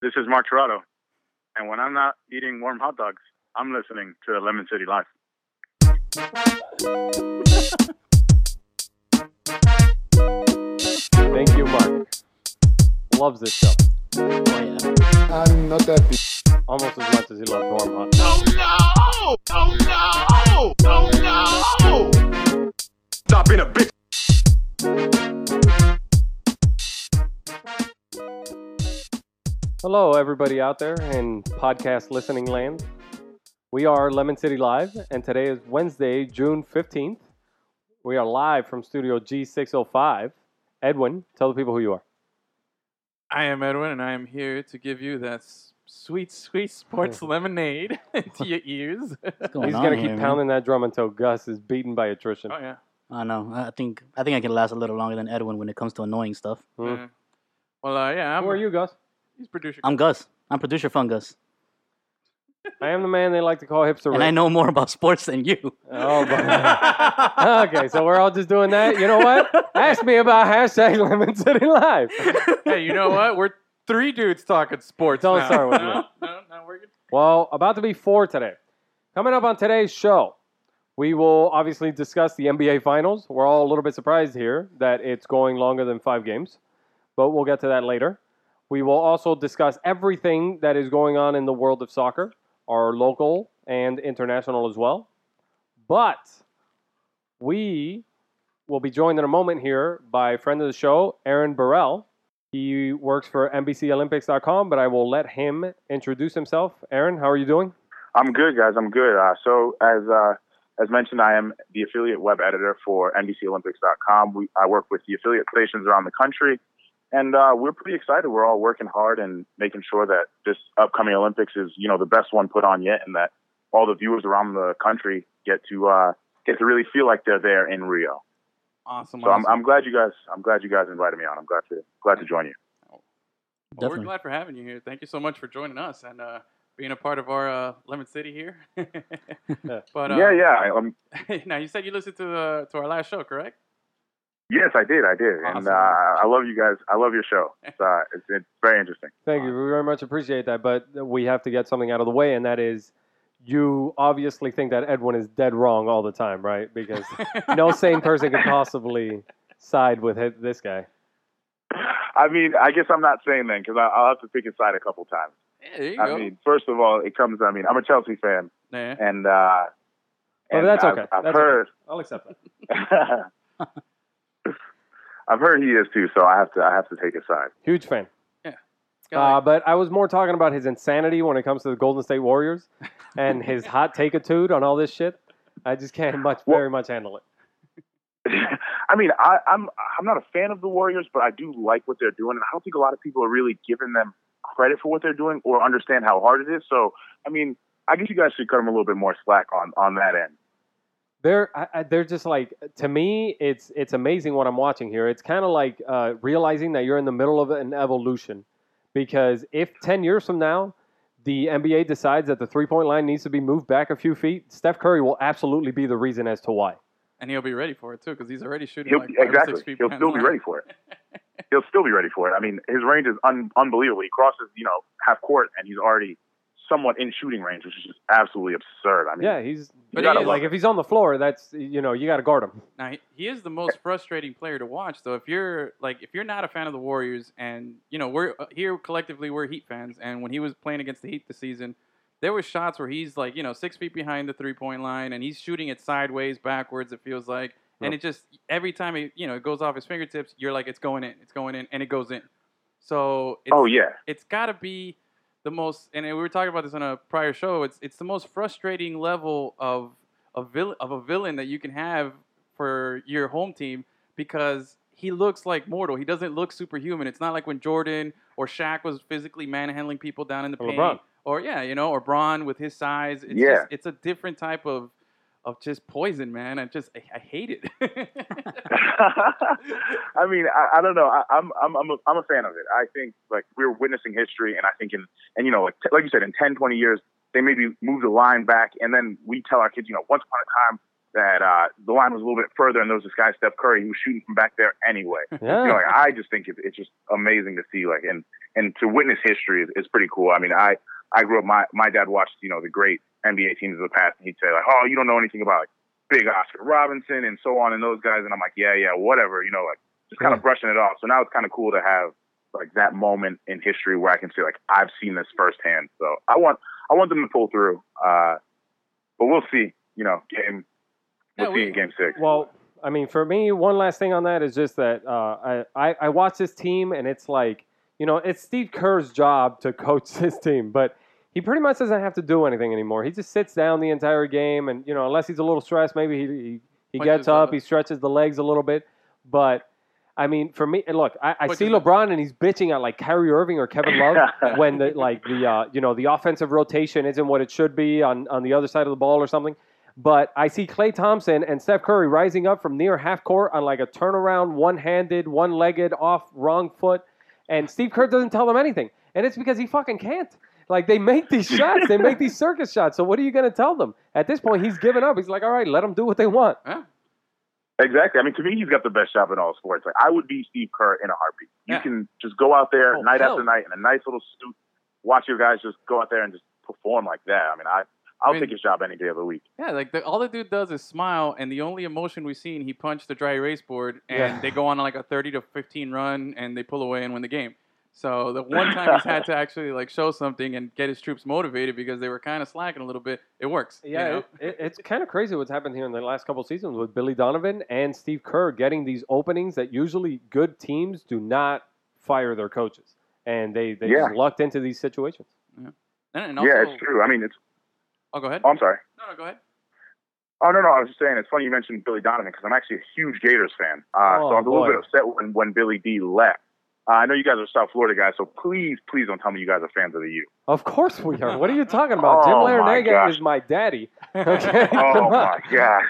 This is Mark Toronto. And when I'm not eating warm hot dogs, I'm listening to Lemon City Live. Thank you, Mark. Loves this show. Oh, yeah. I'm not that big. Almost as much as he loves warm hot dogs. Oh no! Oh no! Oh no! Oh, Stop being a bitch. Hello, everybody out there in podcast listening land. We are Lemon City Live, and today is Wednesday, June 15th. We are live from Studio G605. Edwin, tell the people who you are. I am Edwin, and I am here to give you that s- sweet, sweet sports lemonade into your ears. What's going He's on going to here, keep man? pounding that drum until Gus is beaten by attrition. oh yeah. I know. I think I think I can last a little longer than Edwin when it comes to annoying stuff. Hmm. Yeah. Well, uh, yeah. I'm, Who are you, Gus? He's producer. I'm Gus. I'm producer Fungus, I am the man they like to call Hipster and I know more about sports than you. Oh, but- okay, so we're all just doing that. You know what? Ask me about hashtag Lemon City Live. hey, you know what? We're three dudes talking sports. Don't now. start with no, me. No, no, we're good. Well, about to be four today. Coming up on today's show, we will obviously discuss the NBA Finals. We're all a little bit surprised here that it's going longer than five games, but we'll get to that later. We will also discuss everything that is going on in the world of soccer, our local and international as well. But we will be joined in a moment here by a friend of the show, Aaron Burrell. He works for NBCOlympics.com, but I will let him introduce himself. Aaron, how are you doing? I'm good, guys. I'm good. Uh, so, as uh, as mentioned, I am the affiliate web editor for NBCOlympics.com. We, I work with the affiliate stations around the country, and uh, we're pretty excited. We're all working hard and making sure that this upcoming Olympics is, you know, the best one put on yet, and that all the viewers around the country get to uh, get to really feel like they're there in Rio. Awesome. So I'm. I'm glad you guys. I'm glad you guys invited me on. I'm glad to glad to join you. Well, we're glad for having you here. Thank you so much for joining us and uh, being a part of our uh, Lemon City here. but uh, yeah, yeah. I, um, now you said you listened to the to our last show, correct? Yes, I did. I did, Awesome. and uh, I love you guys. I love your show. It's, uh, it's, it's very interesting. Thank you. We very much appreciate that. But we have to get something out of the way, and that is you obviously think that Edwin is dead wrong all the time, right? Because no sane person could possibly side with this guy. I mean, I guess I'm not saying then because I'll have to pick a side a couple times. Yeah, there you I go. mean, first of all, it comes. I mean, I'm a Chelsea fan, yeah. and uh, Well, and that's I've, okay. I've That's heard. I'll accept that. I've heard he is too, so I have to. I have to take a side. Huge fan. It's kinda Uh, but I was more talking about his insanity when it comes to the Golden State Warriors and his hot take attitude on all this shit. I just can't much, Well- very much handle it. I mean, I, I'm I'm not a fan of the Warriors, but I do like what they're doing, and I don't think a lot of people are really giving them credit for what they're doing or understand how hard it is. So, I mean, I guess you guys should cut them a little bit more slack on on that end. They're I, I- they're just like to me. It's it's amazing what I'm watching here. It's kind of like uh, realizing that you're in the middle of an evolution, because if ten years from now the NBA decides that the three point line needs to be moved back a few feet, Steph Curry will absolutely be the reason as to why. and he'll be ready for it too because he's already shooting He'll like five exactly. six feet He'll still be ready for it. He'll still be ready for it. I mean, his range is un- unbelievable. He crosses, you know, half court, and he's already somewhat in shooting range, which is just absolutely absurd. I mean, Yeah, he's But gotta he is- like if he's on the floor, that's you know you got to guard him. Now he- he is the most frustrating player to watch, though. If you're like, if you're not a fan of the Warriors, and you know we're uh, here collectively we're Heat fans, and when he was playing against the Heat this season, there was shots where he's like, you know, six feet behind the three point line, and he's shooting it sideways, backwards. It feels like, and it just every time it you know it goes off his fingertips, you're like, it's going in, it's going in, and it goes in. So it's, oh yeah, it's got to be the most and we were talking about this on a prior show it's it's the most frustrating level of a villain of a villain that you can have for your home team because he looks like mortal he doesn't look superhuman it's not like when Jordan or Shaq was physically manhandling people down in the Or paint LeBron. or yeah you know or Braun with his size it's Yeah. just, it's a different type of of just poison man I just I, I hate it I mean, I, I don't know. I, I'm I'm I'm a, I'm a fan of it. I think like we're witnessing history, and I think in and you know like like you said, in 10, 20 years, they maybe move the line back, and then we tell our kids, you know, once upon a time that uh, the line was a little bit further, and there was this guy Steph Curry who was shooting from back there anyway. Yeah. You know, like, I just think it's, it's just amazing to see, like, and and to witness history is, is pretty cool. I mean, I I grew up. My my dad watched, you know, the great NBA teams of the past, and he'd say like, "Oh, you don't know anything about like big Oscar Robertson and so on and those guys," and I'm like, "Yeah, yeah, whatever," you know, like just kind of brushing it off. So now it's kind of cool to have like that moment in history where I can say like I've seen this firsthand. So I want I want them to pull through. Uh, but we'll see. You know, game we'll Yeah, see we- in game six. Well, I mean, for me, one last thing on that is just that uh, I, I I watch this team and it's like you know it's Steve Kerr's job to coach this team, but he pretty much doesn't have to do anything anymore. He just sits down the entire game, and you know unless he's a little stressed, maybe he he, he gets up, the- he stretches the legs a little bit, but. I mean, for me, and look, I, I see LeBron and he's bitching at like Kyrie Irving or Kevin Love when the like the uh, you know the offensive rotation isn't what it should be on on the other side of the ball or something. But I see Klay Thompson and Steph Curry rising up from near half court on like a turnaround, one-handed, one-legged, off wrong foot, and Steve Kerr doesn't tell them anything, and it's because he fucking can't. Like they make these shots, they make these circus shots. So what are you going to tell them? At this point, he's given up. He's like, all right, let them do what they want. Yeah. Exactly. I mean, to me, he's got the best job in all sports. Like, I would be Steve Kerr in a heartbeat. You Yeah. can just go out there Oh, night hell. after night in a nice little suit, watch your guys just go out there and just perform like that. I mean, I I'll I mean- take his job any day of the week. Yeah, like the, all the dude does is smile, and the only emotion we've seen, he punched the dry erase board, and Yeah. they go on like a thirty to fifteen run, and they pull away and win the game. So the one time he's had to actually like show something and get his troops motivated because they were kind of slacking a little bit, it works. you Yeah, know? it, it, it's kind of crazy what's happened here in the last couple seasons with Billy Donovan and Steve Kerr getting these openings that usually good teams do not fire their coaches, and they they Yeah. just lucked into these situations. and, and also, yeah, it's true. I mean, it's. Oh, go ahead. Oh, I'm sorry. No, no, go ahead. Oh no, no. I was just saying it's funny you mentioned Billy Donovan because I'm actually a huge Gators fan. Uh, Oh, so I was a little boy. bit upset when when Billy D left. Uh, I know you guys are South Florida guys, so please, please don't tell me you guys are fans of the U. Of course we are. What are you talking about? Jim Oh, Larrañaga gosh. is my daddy. Okay, Oh my god.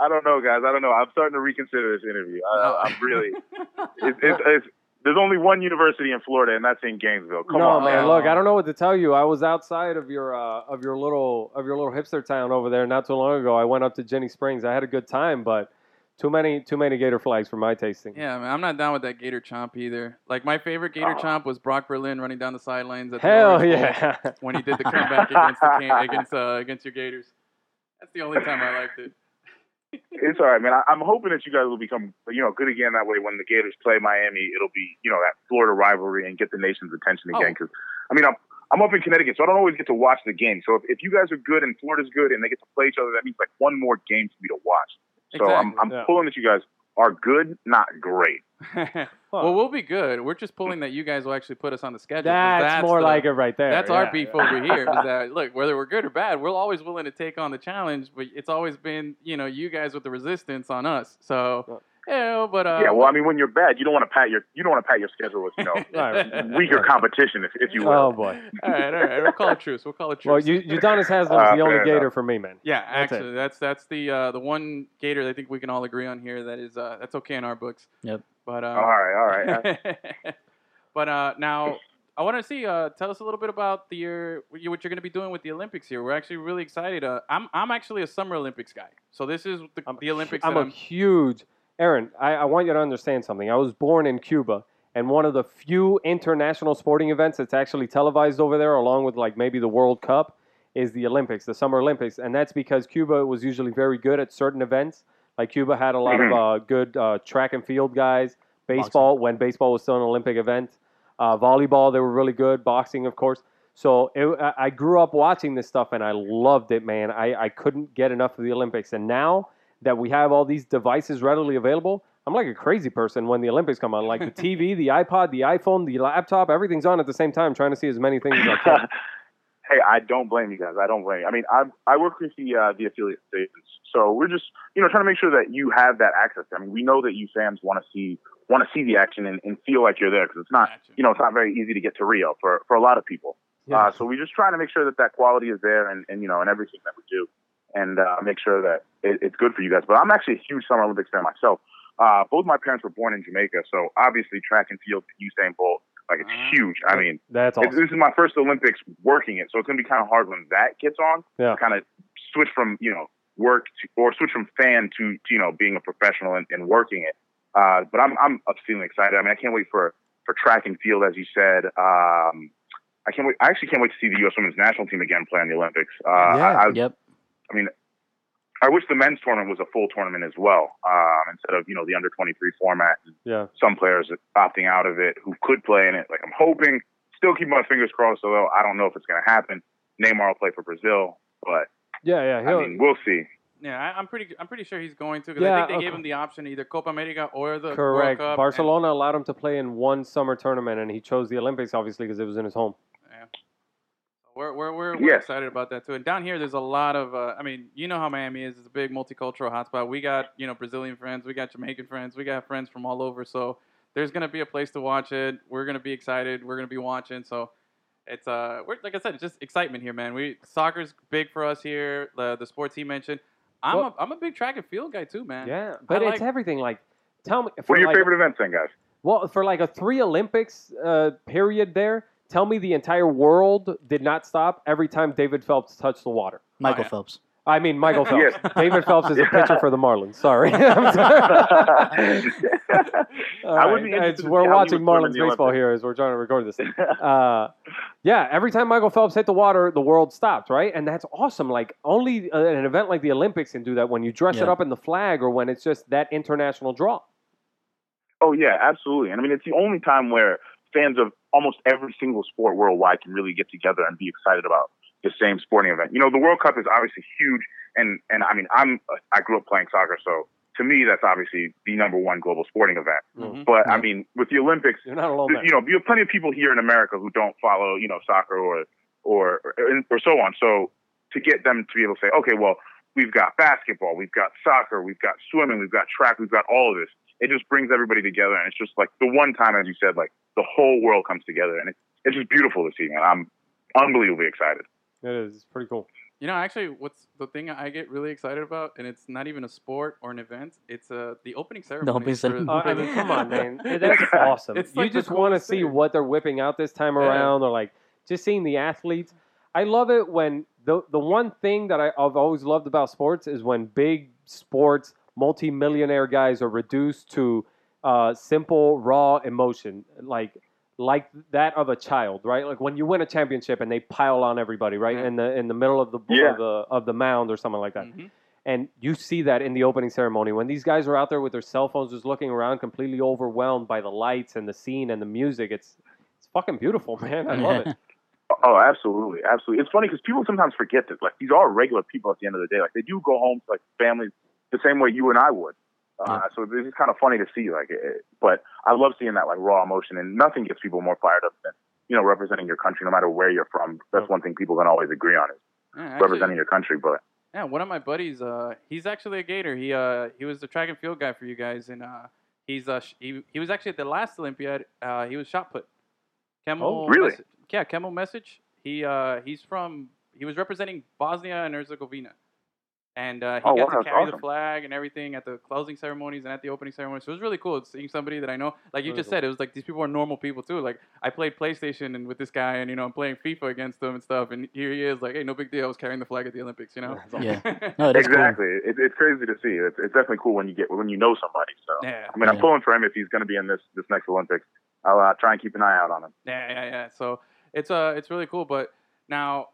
I don't know, guys. I don't know. I'm starting to reconsider this interview. I, I'm really. It's, it's, it's, there's only one university in Florida, and that's in Gainesville. Come no, on, man. man. Look, I don't know what to tell you. I was outside of your uh, of your little of your little hipster town over there not too long ago. I went up to Ginnie Springs. I had a good time, but too many too many Gator flags for my tasting. Yeah, man, I'm not down with that Gator chomp either. Like my favorite Gator Oh. chomp was Brock Berlin running down the sidelines at the Hell Orange Bowl yeah! when he did the comeback against the can- against uh, against your Gators. That's the only time I liked it. It's all right, man. I, I'm hoping that you guys will become, you know, good again that way. When the Gators play Miami, it'll be, you know, that Florida rivalry and get the nation's attention again. Oh. Because, I mean, I'm I'm up in Connecticut, so I don't always get to watch the game. So if, if you guys are good and Florida's good and they get to play each other, that means like one more game for me to watch. So I'm I'm yeah. pulling that you guys are good, not great. Well, we'll be good. We're just pulling that you guys will actually put us on the schedule. That's, more the- like it right there. That's yeah, our beef yeah. over here. Is that look, whether we're good or bad, we're always willing to take on the challenge, but it's always been you know you guys with the resistance on us. So yeah, but uh, yeah, well, I mean, when you're bad, you don't want to pat your you don't want to pat your schedule with you know Right. weaker competition, if, if you will. Oh boy. all right, all right, we'll call it truce. We'll call it truce. Well, you, Udonis Haslem is Uh, the only fair Gator enough. for me, man. Yeah, That's it. actually, that's that's the uh, the one Gator that I think we can all agree on here. That is uh, that's okay in our books. Yep. But uh, all right, all right. but uh, now I want to see. Uh, tell us a little bit about the year, what you- what you're going to be doing with the Olympics here. We're actually really excited. Uh, I'm I'm actually a Summer Olympics guy, so this is the, I'm, the Olympics. I'm that a huge Aaron. I, I want you to understand something. I was born in Cuba, and one of the few international sporting events that's actually televised over there, along with like maybe the World Cup, is the Olympics, the Summer Olympics, and that's because Cuba was usually very good at certain events. Like Cuba had a lot of uh, good uh, track and field guys. Baseball, when baseball was still an Olympic event. Uh, volleyball, they were really good. Boxing, of course. So it, I- I grew up watching this stuff and I loved it, man. I, I couldn't get enough of the Olympics. And now that we have all these devices readily available, I'm like a crazy person when the Olympics come on. Like the TV, the iPod, the iPhone, the laptop, everything's on at the same time, trying to see as many things as I can. hey, I don't blame you guys. I don't blame you. I mean, I I work with the uh, the affiliate stations, so we're just you know trying to make sure that you have that access. I mean, we know that you fans want to see want to see the action and, and feel like you're there because it's not you know it's not very easy to get to Rio for for a lot of people. Uh, so we're just trying to make sure that that quality is there and, and you know and everything that we do, and uh, make sure that it, it's good for you guys. But I'm actually a huge Summer Olympics fan myself. Uh, both my parents were born in Jamaica, so obviously track and field, Usain Bolt, like it's Ah. huge. I mean, That's it's- awesome. this is my first Olympics working it, so it's gonna be kind of hard when that gets on. Yeah. Kind of switch from you know work to, or switch from fan to, to you know being a professional and, and working it. Uh, but I'm I'm feeling excited. I mean, I can't wait for for track and field, as you said. Um, I can't wait. I actually can't wait to see the U.S. Women's National Team again play in the Olympics. Uh, Yeah. I, I, Yep. I mean, I wish the men's tournament was a full tournament as well, um, instead of you know the under 23 format. Yeah. Some players opting out of it who could play in it. Like I'm hoping, still keep my fingers crossed. Although I don't know if it's going to happen. Neymar will play for Brazil, but Yeah, yeah. I He'll, mean, we'll see. Yeah, I, I'm pretty. I'm pretty sure he's going to because Yeah, I think they gave him the option either Copa America or the World correct. Cup. and- Barcelona allowed him to play in one summer tournament, and he chose the Olympics obviously because it was in his home. Yeah. We're we're we're, we're Yes. excited about that too. And down here, there's a lot of. Uh, I mean, you know how Miami is. It's a big multicultural hotspot. We got you know Brazilian friends, we got Jamaican friends, we got friends from all over. So there's gonna be a place to watch it. We're gonna be excited. We're gonna be watching. So it's uh, we're, like I said, it's just excitement here, man. We soccer's big for us here. The the sports he mentioned. I'm Well- a I'm a big track and field guy too, man. Yeah, but I it's like- everything. Like, tell me. What are your like- favorite events then, guys? Well, for like a three Olympics uh, period there, tell me the entire world did not stop every time David Phelps touched the water. Michael yeah. Phelps. I mean, Michael Phelps. Yes. David Phelps is a pitcher for the Marlins. Sorry. All I would right. be It's- interested to we're see how he watching would swim in Marlins baseball here as we're trying to record this. Uh, yeah, every time Michael Phelps hit the water, the world stopped, right? And that's awesome. Like only uh, an event like the Olympics can do that when you dress it up in the flag or when it's just that international draw. Oh yeah, absolutely. And I mean, it's the only time where fans of almost every single sport worldwide can really get together and be excited about the same sporting event. You know, the World Cup is obviously huge, and and I mean, I'm I grew up playing soccer, so to me, that's obviously the number one global sporting event. Mhm. But I mean, with the Olympics, You're not alone you know, you have plenty of people here in America who don't follow, you know, soccer or or or, or so on. So to get them to be able to say, okay, well, we've got basketball, we've got soccer, we've got swimming, we've got track, we've got all of this. It just brings everybody together, and it's just like the one time, as you said, like the whole world comes together, and it's it's just beautiful to see, man. I'm unbelievably excited. It is. It's pretty cool. You know, actually, what's the thing I get really excited about, and it's not even a sport or an event. It's uh, the opening ceremony. The opening ceremony. Uh, I mean, come on, man. That's awesome. It's you like just want to see what they're whipping out this time Yeah. around, or like just seeing the athletes. I love it when the the one thing that I, I've always loved about sports is when big sports multi-millionaire guys are reduced to uh, simple raw emotion, like like that of a child, right? Like when you win a championship and they pile on everybody, right Yeah. in the in the middle of the Yeah. of the of the mound or something like that. Mhm. And you see that in the opening ceremony when these guys are out there with their cell phones, just looking around, completely overwhelmed by the lights and the scene and the music. It's it's fucking beautiful, man. I love it. Oh, absolutely, absolutely. It's funny because people sometimes forget that like these are regular people at the end of the day. Like they do go home to like families the same way you and I would. Uh, So this is kind of funny to see. Like, it, but I love seeing that like raw emotion, and nothing gets people more fired up than you know representing your country, no matter where you're from. That's one thing people can always agree on is Yeah, actually- representing your country. But Yeah, one of my buddies, uh, he's actually a Gator. He uh, he was the track and field guy for you guys, and uh, he's uh, he, he was actually at the last Olympiad. Uh, he was shot put. Kemal Oh, really? Mešić. Yeah, Kemal Mešić. He uh, he's from he was representing Bosnia and Herzegovina, and uh, he Oh, got wow, to that's carry the flag and everything at the closing ceremonies and at the opening ceremonies. So it was really cool seeing somebody that I know. Like you Really just cool. said, it was like these people are normal people too. Like I played PlayStation and with this guy, and you know I'm playing FIFA against him and stuff, and here he is, like, hey, no big deal. I was carrying the flag at the Olympics, you know. Yeah. No, that's exactly, it, it's crazy to see. It's, it's definitely cool when you get when you know somebody. So Yeah. I mean, I'm pulling for him if he's going to be in this this next Olympics. I'll uh, try and keep an eye out on him. Yeah, yeah, yeah. So it's uh it's really cool. But now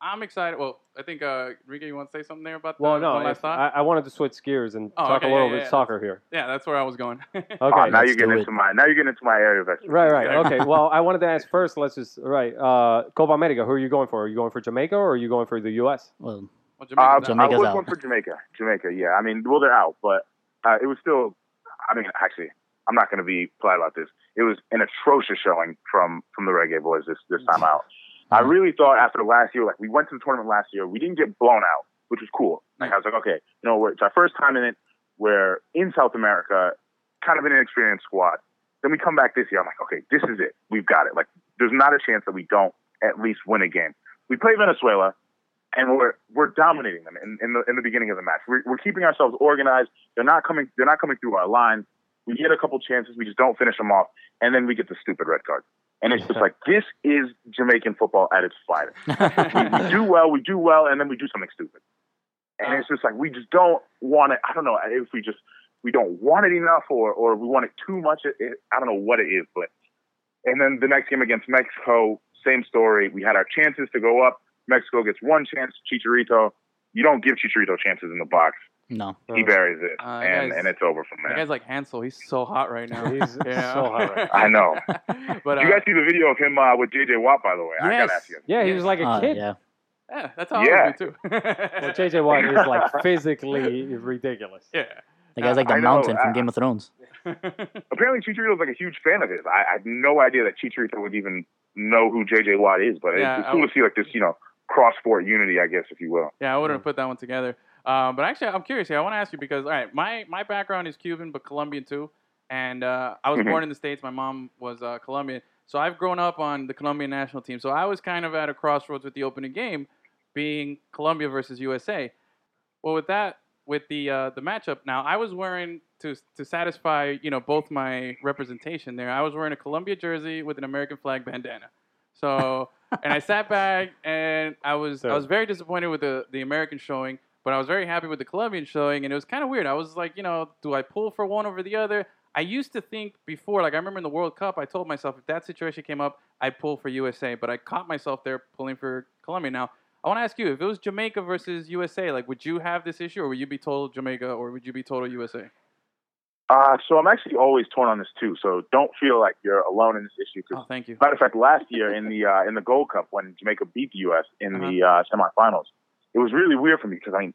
I'm excited. Well, I think uh Enrique, you want to say something there about the Well, no, one last thought? I, I wanted to switch gears and Oh, talk okay, a little yeah, bit yeah, soccer here. yeah, that's where I was going. Okay. Oh, now you're getting into my now you're getting into my area of expertise. Right, right. Okay. Well, I wanted to ask first. Let's just right. Uh, Copa America. Who are you going for? Are you going for Jamaica or are you going for the U.S.? Well, well, Uh, Jamaica's. I Jamaica's was out. one for Jamaica. Jamaica, yeah. I mean, well, they're out, but uh, it was still. I mean, actually, I'm not going to be polite about this. It was an atrocious showing from from the Reggae Boys this this time out. I mm-hmm. really thought after the last year, like we went to the tournament last year, we didn't get blown out, which was cool. Like I was like, okay, you know, it's our first time in it. We're in South America, kind of an inexperienced squad. Then we come back this year. I'm like, okay, this is it. We've got it. Like, there's not a chance that we don't at least win a game. We play Venezuela, and we're we're dominating them in, in the in the beginning of the match. We're, we're keeping ourselves organized. They're not coming. They're not coming through our lines. We get a couple chances. We just don't finish them off, and then we get the stupid red card. And it's just like this is Jamaican football at its finest. We, we do well, we do well, and then we do something stupid. and it's just like we just don't want it. I don't know if we just we don't want it enough, or or we want it too much. It, it, I don't know what it is, but and then the next game against Mexico, same story. We had our chances to go up. Mexico gets one chance. Chicharito, you don't give Chicharito chances in the box. No. He buries it, Uh, and and it's over from That there. guy's like Hansel. He's so hot right now. He's Yeah. so hot right I know. but Did you uh, guys see the video of him uh, with JJ Watt? By the way, I Yes. gotta ask you. Yeah, he was like a Uh, kid. yeah. yeah, that's how Yeah. I would be too. Well, JJ Watt is like physically ridiculous. yeah. The guy's like the I know, mountain from Game of Thrones. Apparently, Chicharito's like a huge fan of his. I, I had no idea that Chicharito would even know who JJ Watt is, but Yeah, it's, it's cool w- to see like this, you know, cross sport unity, I guess, if you will. Yeah, I wouldn't have put that one together. Um, but actually, I'm curious here. I want to ask you because, all right, my, my background is Cuban, but Colombian too. And uh, I was Mhm. born in the States. My mom was uh, Colombian. So I've grown up on the Colombian national team. So I was kind of at a crossroads with the opening game being Colombia versus USA. Well, with that, with the uh, the matchup now, I was wearing to to satisfy you know both my representation there. I was wearing a Colombia jersey with an American flag bandana. So and I sat back and I was I was very disappointed with the the American showing, but I was very happy with the Colombian showing, and it was kind of weird. I was like, you know, do I pull for one over the other? I used to think before, like I remember in the World Cup, I told myself if that situation came up, I'd pull for USA, but I caught myself there pulling for Colombia. Now I want to ask you, if it was Jamaica versus USA, like would you have this issue, or would you be total Jamaica, or would you be total USA? Uh, so I'm actually always torn on this too. So don't feel like you're alone in this issue. 'cause Oh, thank you. Matter of fact, last year in the uh, in the Gold Cup when Jamaica beat the U.S. in Uh-huh. the uh, semifinals, it was really weird for me because I mean,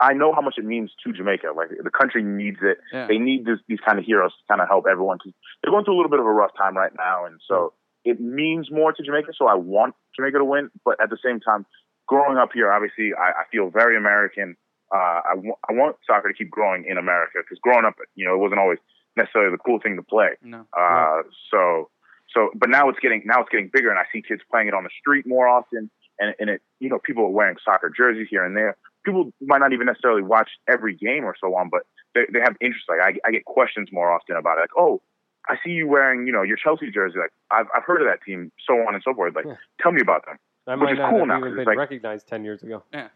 I know how much it means to Jamaica. Like the country needs it. Yeah. They need this, these kind of heroes to kind of help everyone. They're going through a little bit of a rough time right now, and so it means more to Jamaica. So I want Jamaica to win, but at the same time, growing up here, obviously, I, I feel very American. Uh, I, w- I want soccer to keep growing in America because growing up, you know, it wasn't always necessarily the cool thing to play. No. Uh, so, so, but now it's getting now it's getting bigger, and I see kids playing it on the street more often, and and it, you know, people are wearing soccer jerseys here and there. People might not even necessarily watch every game or so on, but they they have interest. Like I, I get questions more often about it, like, oh, I see you wearing, you know, your Chelsea jersey. Like I've I've heard of that team, so on and so forth. Like, Yeah. tell me about them. That Which might is not cool have now, even 'cause been it's like- recognized 10 years ago. Yeah.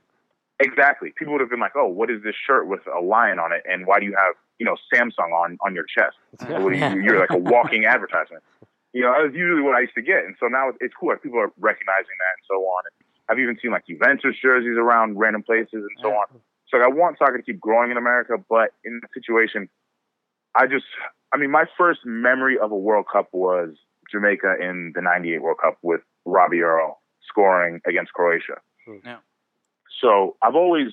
Exactly. People would have been like, oh, what is this shirt with a lion on it, and why do you have, you know, Samsung on on your chest? What are you, you're like a walking advertisement. You know, that was usually what I used to get, and so now it's cool. Like people are recognizing that and so on. And I've even seen like Juventus jerseys around random places and so Yeah. on. So I want soccer to keep growing in America, but in the situation, I just, I mean, my first memory of a World Cup was Jamaica in the '98 World Cup with Robbie Earle scoring against Croatia. Hmm. Yeah. So I've always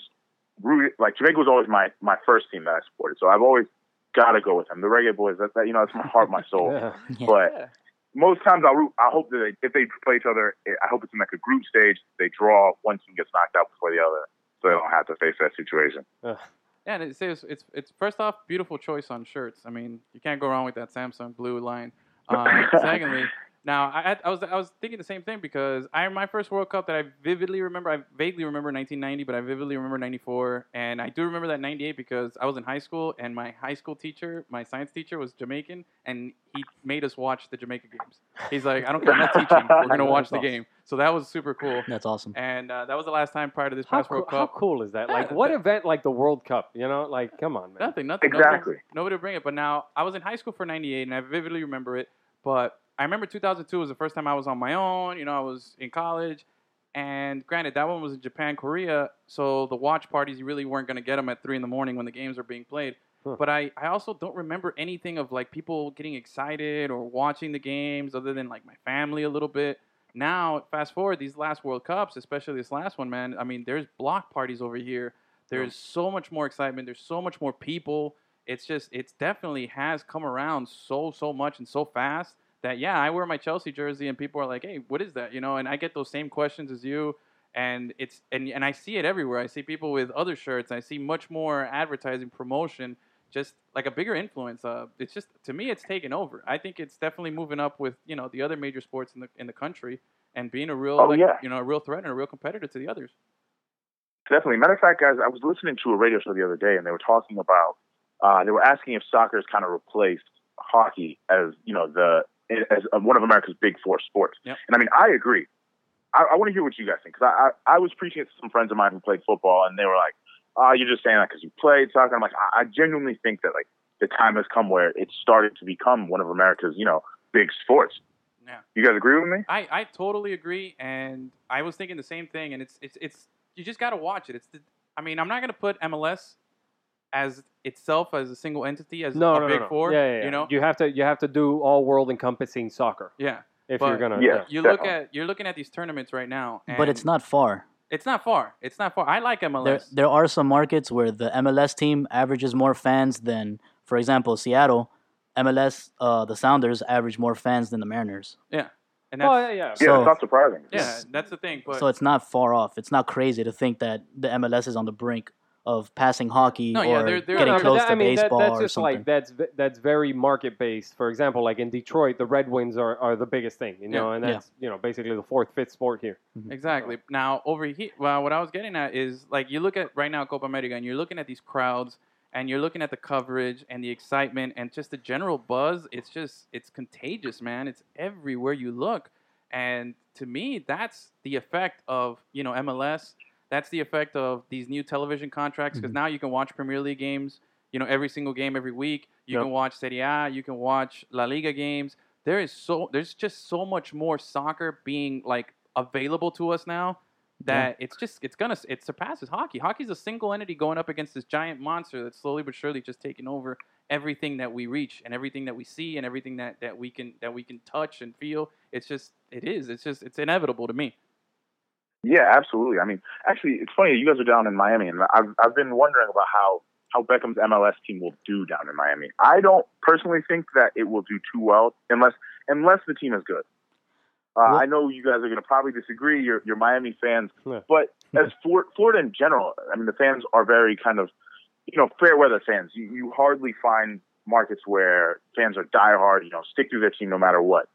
rooted, like Jamaica was always my my first team that I supported. So I've always got to go with them. The Reggae Boys, that's that, you know, that's my heart, my soul. Yeah. Yeah. But Yeah. Most times I'll root, I hope that they, if they play each other, I hope it's in like a group stage. They draw, one team gets knocked out before the other, so they don't have to face that situation. Ugh. Yeah, and it says it's it's first off beautiful choice on shirts. I mean, you can't go wrong with that Samsung blue line. Um, secondly, now I, I- I was I was thinking the same thing because I my first World Cup that I vividly remember, I vaguely remember 1990, but I vividly remember 94, and I do remember that 98 because I was in high school and my high school teacher, my science teacher, was Jamaican, and he made us watch the Jamaica games. He's like, I don't care, I'm not teaching, we're gonna watch the game. So that was super cool. That's awesome. And uh, that was the last time prior to this How, past cool, World how cool is that? Like, what event like the World Cup? You know, like, come on, man. Nothing, nothing. Exactly. Nobody, nobody would bring it. But now I was in high school for '98, and I vividly remember it. But I remember 2002 was the first time I was on my own. You know, I was in college, and granted, that one was in Japan, Korea. So the watch parties, you really weren't going to get them at three in the morning when the games are being played. Huh. But I, I also don't remember anything of like people getting excited or watching the games other than like my family a little bit. Now, fast forward these last World Cups, especially this last one, man. I mean, there's block parties over here. There's so much more excitement. There's so much more people. It's just, it's definitely has come around so, so much and so fast that, yeah, I wear my Chelsea jersey and people are like, hey, what is that? You know, and I get those same questions as you. And it's, and, and I see it everywhere. I see people with other shirts. I see much more advertising promotion, just like a bigger influence. Uh, it's just, to me, it's taken over. I think it's definitely moving up with, you know, the other major sports in the, in the country and being a real, Oh, like, yeah. you know, a real threat and a real competitor to the others. Definitely. Matter of fact, guys, I was listening to a radio show the other day, and they were talking about. Uh, they were asking if soccer has kind of replaced hockey as you know the as one of America's big four sports. Yep. And I mean, I agree. I, I want to hear what you guys think because I, I I was preaching it to some friends of mine who played football, and they were like, "Ah, you're just saying that because you played soccer." I'm like, I, I genuinely think that like the time has come where it's started to become one of America's, you know, big sports. Yeah. You guys agree with me? I, I totally agree, and I was thinking the same thing. And it's it's it's you just got to watch it. It's the, I mean I'm not gonna put MLS as itself as a single entity as No, a no, big no, no. four. Yeah, yeah, yeah. You know. you have to you have to do all world encompassing soccer yeah. if But- you're gonna. Yeah. You look at you're looking at these tournaments right now, but it's not far. It's not far. It's not far. I like MLS. There, there are some markets where the MLS team averages more fans than, for example, Seattle. MLS, uh, the Sounders average more fans than the Mariners. yeah, and that's Oh yeah, yeah. Yeah, it's not surprising. yeah, that's the thing. But so it's not far off. It's not crazy to think that the MLS is on the brink of passing hockey No, or yeah, they're- they're- getting No, no, close that- to I mean, that- that's or just something. like that's that's very market based. For example, like in Detroit, the Red Wings are, are the biggest thing, you know, Yeah. and Yeah. that's you know basically the fourth, fifth sport here. Mm-hmm. Exactly. Now over here, well, what I was getting at is like you look at right now Copa America, and you're looking at these crowds, and you're looking at the coverage and the excitement and just the general buzz. It's just it's contagious, man. It's everywhere you look, and to me, that's the effect of you know MLS. That's the effect of these new television contracts because mm-hmm. now you can watch Premier League games, you know, every single game every week. You Yep. can watch Serie A, you can watch La Liga games. There is so there's just so much more soccer being like available to us now that it's just it's gonna it surpasses hockey. Hockey's a single entity going up against this giant monster that's slowly but surely just taking over everything that we reach and everything that we see and everything that, that we can that we can touch and feel. It's just it is. It's just it's inevitable to me. Yeah, absolutely. I mean, actually, it's funny. You guys are down in Miami, and I've I've been wondering about how how Beckham's MLS team will do down in Miami. I don't personally think that it will do too well unless unless the team is good. Uh, I know you guys are going to probably disagree. You're, you're Miami fans, Yeah. but as for Florida in general, I mean, the fans are very kind of, you know, fair weather fans. You, you hardly find markets where fans are diehard, you know, stick through their team no matter what.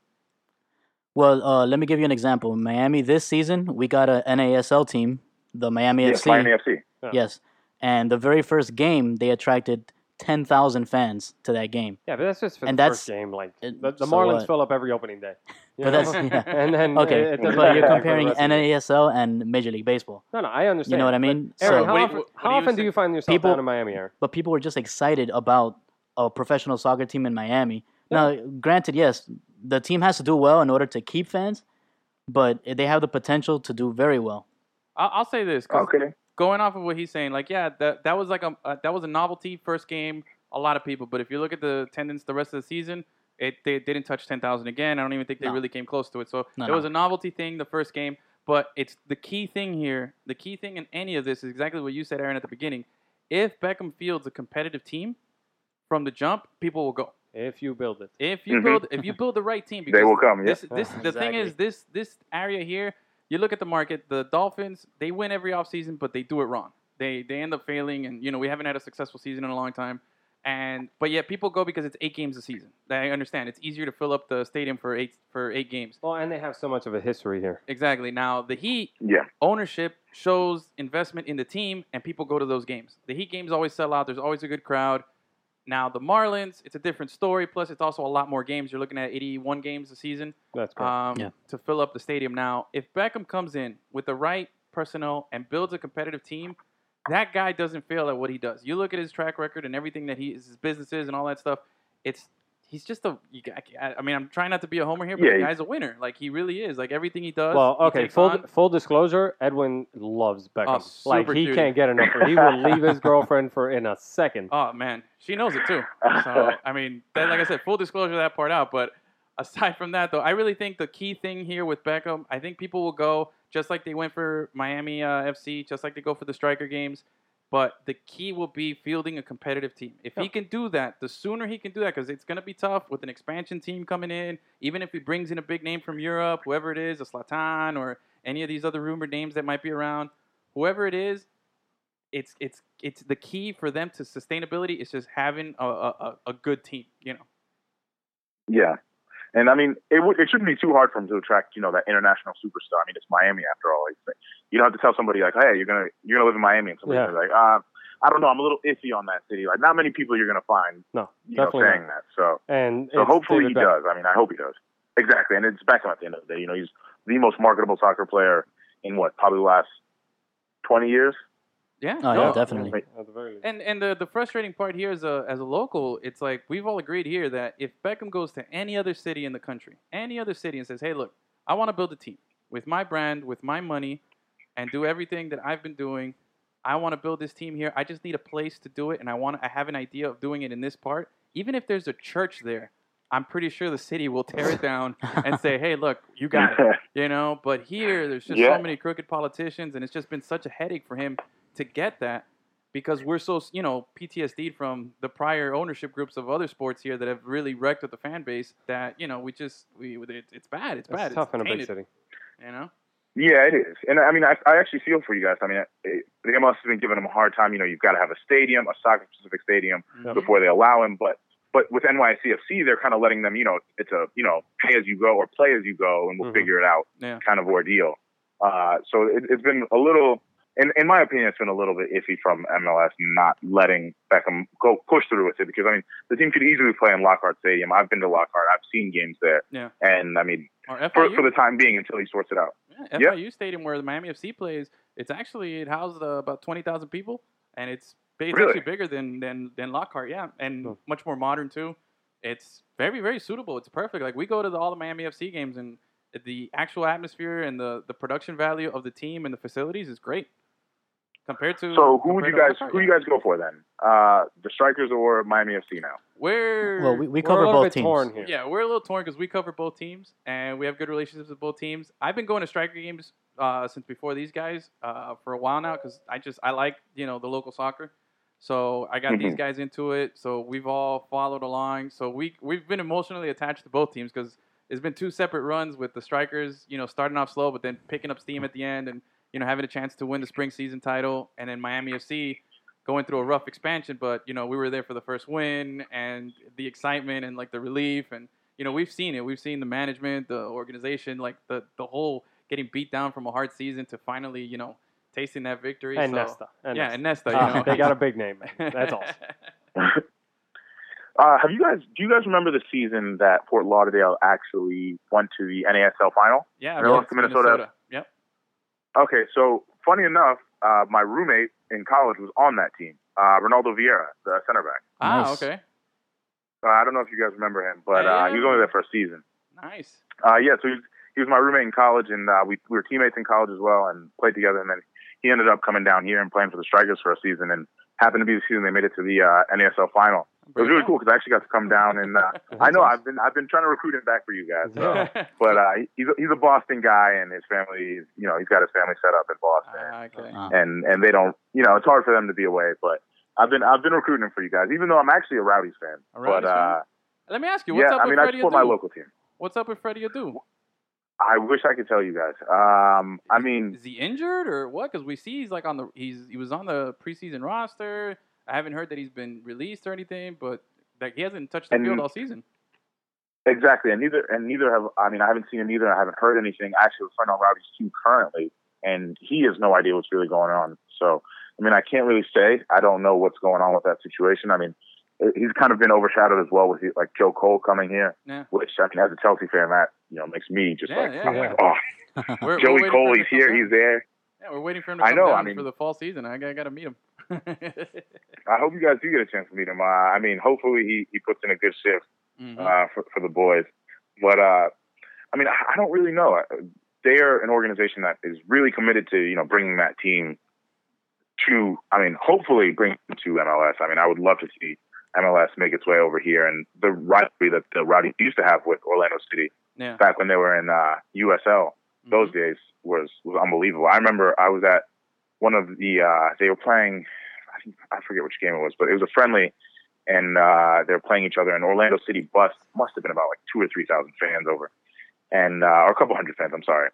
Well, uh, let me give you an example. Miami this season, we got a NASL team, the Miami Yeah, FC. Miami FC. Yeah. Yes, and the very first game they attracted ten thousand fans to that game. Yeah, but that's just for And the that's- first game. Like it- the, the so Marlins what? fill up every opening day. But that's yeah. and then okay. it, it but you're matter for the comparing rest of the year. NASL and Major League Baseball. No, no, I understand. You know what I mean? Aaron, So- how What often, what do you often do you find yourself People- down in Miami, Aaron? but people were just excited about a professional soccer team in Miami. Now, granted, yes, the team has to do well in order to keep fans, but they have the potential to do very well. I'll, I'll say this. Okay. going off of what he's saying, like yeah, that that was like a uh, that was a novelty first game. A lot of people, but if you look at the attendance the rest of the season, it they didn't touch ten thousand again. I don't even think they No. really came close to it. So No, it was a novelty thing the first game, but it's the key thing here. The key thing in any of this is exactly what you said, Aaron, at the beginning. If Beckham fields a competitive team from the jump, people will go. If you build it. If you Mhm. build if you build the right team, because They will come. Yeah. this this the thing is this this area here. You look at the market. The Dolphins they win every offseason, but they do it wrong. They they end up failing, and you know we haven't had a successful season in a long time. And but yet people go because it's eight games a season. I understand it's easier to fill up the stadium for eight for eight games. Well, and they have so much of a history here. Exactly. Now the Heat Yeah. ownership shows investment in the team, and people go to those games. The Heat games always sell out. There's always a good crowd. Now the Marlins, it's a different story. Plus, it's also a lot more games. You're looking at 81 games a season That's correct. um, Yeah. to fill up the stadium. Now, if Beckham comes in with the right personnel and builds a competitive team, that guy doesn't fail at what he does. You look at his track record and everything that he his businesses and all that stuff. It's he's just a. You, I, I mean, I'm trying not to be a homer here, but Yeah, the guy's a winner. Like he really is. Like everything he does. well, okay. Full on. full disclosure: Edwin loves Beckham. Oh, like he cutie. can't get enough. of her. He will leave his girlfriend for in a second. Oh man, she knows it too. So I mean, that, like I said, full disclosure that part out. But aside from that, though, I really think the key thing here with Beckham, I think people will go just like they went for Miami uh, FC, just like they go for the striker games. But the key will be fielding a competitive team. If he can do that, the sooner he can do that, because it's going to be tough with an expansion team coming in. Even if he brings in a big name from Europe, whoever it is, a Zlatan or any of these other rumored names that might be around, whoever it is, it's it's it's the key for them to sustainability is just having a, a, a- a good team. You know, Yeah. And I mean, it would it shouldn't be too hard for him to attract, you know, that international superstar. I mean, it's Miami after all. It's, you don't have to tell somebody like, hey, you're gonna you're gonna live in Miami, and somebody's Yeah. like, uh, I don't know, I'm a little iffy on that city. Like, not many people you're gonna find, No, you know, definitely saying not. that. So, And so hopefully David he Beckham. does. I mean, I hope he does. Exactly, and it's Beckham at the end of the day. You know, he's the most marketable soccer player in what probably the last twenty years. Yeah. Oh, no, yeah, definitely. At the very least. And and the, the frustrating part here is as a as a local, it's like we've all agreed here that if Beckham goes to any other city in the country, any other city, and says, "Hey, look, I want to build a team with my brand, with my money, and do everything that I've been doing. I want to build this team here. I just need a place to do it, and I want I have an idea of doing it in this part. Even if there's a church there, I'm pretty sure the city will tear it down and say, "Hey, look, you got it." you know but here there's just Yeah. so many crooked politicians and it's just been such a headache for him to get that because we're so you know ptsd'd from the prior ownership groups of other sports here that have really wrecked with the fan base that you know we just we it, it's bad it's bad. It's bad tough it's in a big city. you know Yeah, it is, and I mean, I, I actually feel for you guys. I mean, it, the MLS has been giving them a hard time. You know, you've got to have a stadium, a soccer-specific stadium, Yep. before they allow him. But but with NYCFC, they're kind of letting them, you know, it's a you know pay as you go or play as you go, and we'll Mhm. figure it out Yeah. kind of ordeal. Uh, so it, it's been a little, in, in my opinion, it's been a little bit iffy from MLS not letting Beckham go push through with it because I mean the team could easily play in Lockhart Stadium. I've been to Lockhart. I've seen games there, Yeah. and I mean for for the time being until he sorts it out. yeah, Yep. FIU stadium where the Miami FC plays it's actually it housed uh, about 20,000 people and it's it's Really? actually bigger than than than Lockhart yeah and Hmm. much more modern too it's very very suitable it's perfect like we go to the, all the Miami FC games and the actual atmosphere and the the production value of the team and the facilities is great compared to So who would you guys who you guys go for then? Uh, the Strikers or Miami FC now? we're Well, we, we We're cover a both bit teams. torn here. Yeah, we're a little torn because we cover both teams and we have good relationships with both teams. I've been going to striker games uh, since before these guys uh, for a while now because I just I like you know the local soccer. So I got these Mhm. guys into it. So we've all followed along. So we we've been emotionally attached to both teams because it's been two separate runs with the strikers. You know, starting off slow but then picking up steam at the end and you know having a chance to win the spring season title. And then Miami FC going through a rough expansion, but you know we were there for the first win and the excitement and like the relief and you know we've seen it. We've seen the management, the organization, like the the whole getting beat down from a hard season to finally you know tasting that victory. And so, Nesta. And yeah, Nesta. and Nesta. You Ah, know they got a big name, man. That's awesome. Uh, have you guys? Do you guys remember the season that Fort Lauderdale actually went to the NASL final? yeah, Really? Minnesota. Minnesota. Yep. Okay, so funny enough, uh, my roommate in college was on that team. Uh, Ronaldo Vieira, the center back. Ah, Nice. okay. Uh, I don't know if you guys remember him, but Yeah, uh, he was only there for a season. Nice. Uh, yeah, so he was, he was my roommate in college, and uh, we, we were teammates in college as well, and played together. And then he ended up coming down here and playing for the Strikers for a season, and happened to be the season they made it to the uh, NASL final. It was really cool because I actually got to come down, and uh, I know I've been I've been trying to recruit him back for you guys. So. But uh, he's a, he's a Boston guy, and his family, you know, he's got his family set up in Boston, Ah, okay. Uh, and and they don't, you know, it's hard for them to be away. But I've been I've been recruiting him for you guys, even though I'm actually a Rowdies fan. A Rowdies but uh, Let me ask you, what's yeah, up I with mean, I Freddie support my local team. What's up with Freddie Adu? I wish I could tell you guys. Um, I mean, Is he injured or what? Because we see he's like on the he's he was on the preseason roster. I haven't heard that he's been released or anything, but like he hasn't touched the And- field all season. Exactly, and neither and neither have I mean I haven't seen him either. I haven't heard anything. I actually have a friend on Rowdy's team currently, and he has no idea what's really going on. So I mean I can't really say. I don't know what's going on with that situation. I mean he's kind of been overshadowed as well with like Joe Cole coming here, Yeah. which I mean as a Chelsea fan that you know makes me just Yeah, like yeah, I'm like oh We're, we're Joey waiting Cole he's here down. he's there. Yeah, we're waiting for him to I come know, down I mean- for the fall season. I got to meet him. I hope you guys do get a chance to meet him. Uh, I mean hopefully he he puts in a good shift. Mhm. uh, for, for the boys. But uh, I mean, I, I don't really know. They are an organization that is really committed to you know bringing that team to. I mean, hopefully bring them to MLS. I mean, I would love to see MLS make its way over here, and the rivalry that the Rowdy used to have with Orlando City yeah. back when they were in uh, USL. Those days was was unbelievable. I remember I was at one of the uh, they were playing. I think I forget which game it was, but it was a friendly, and uh, they were playing each other. And Orlando City bus must have been about like two or three thousand fans over, and uh, or a couple hundred fans. I'm sorry.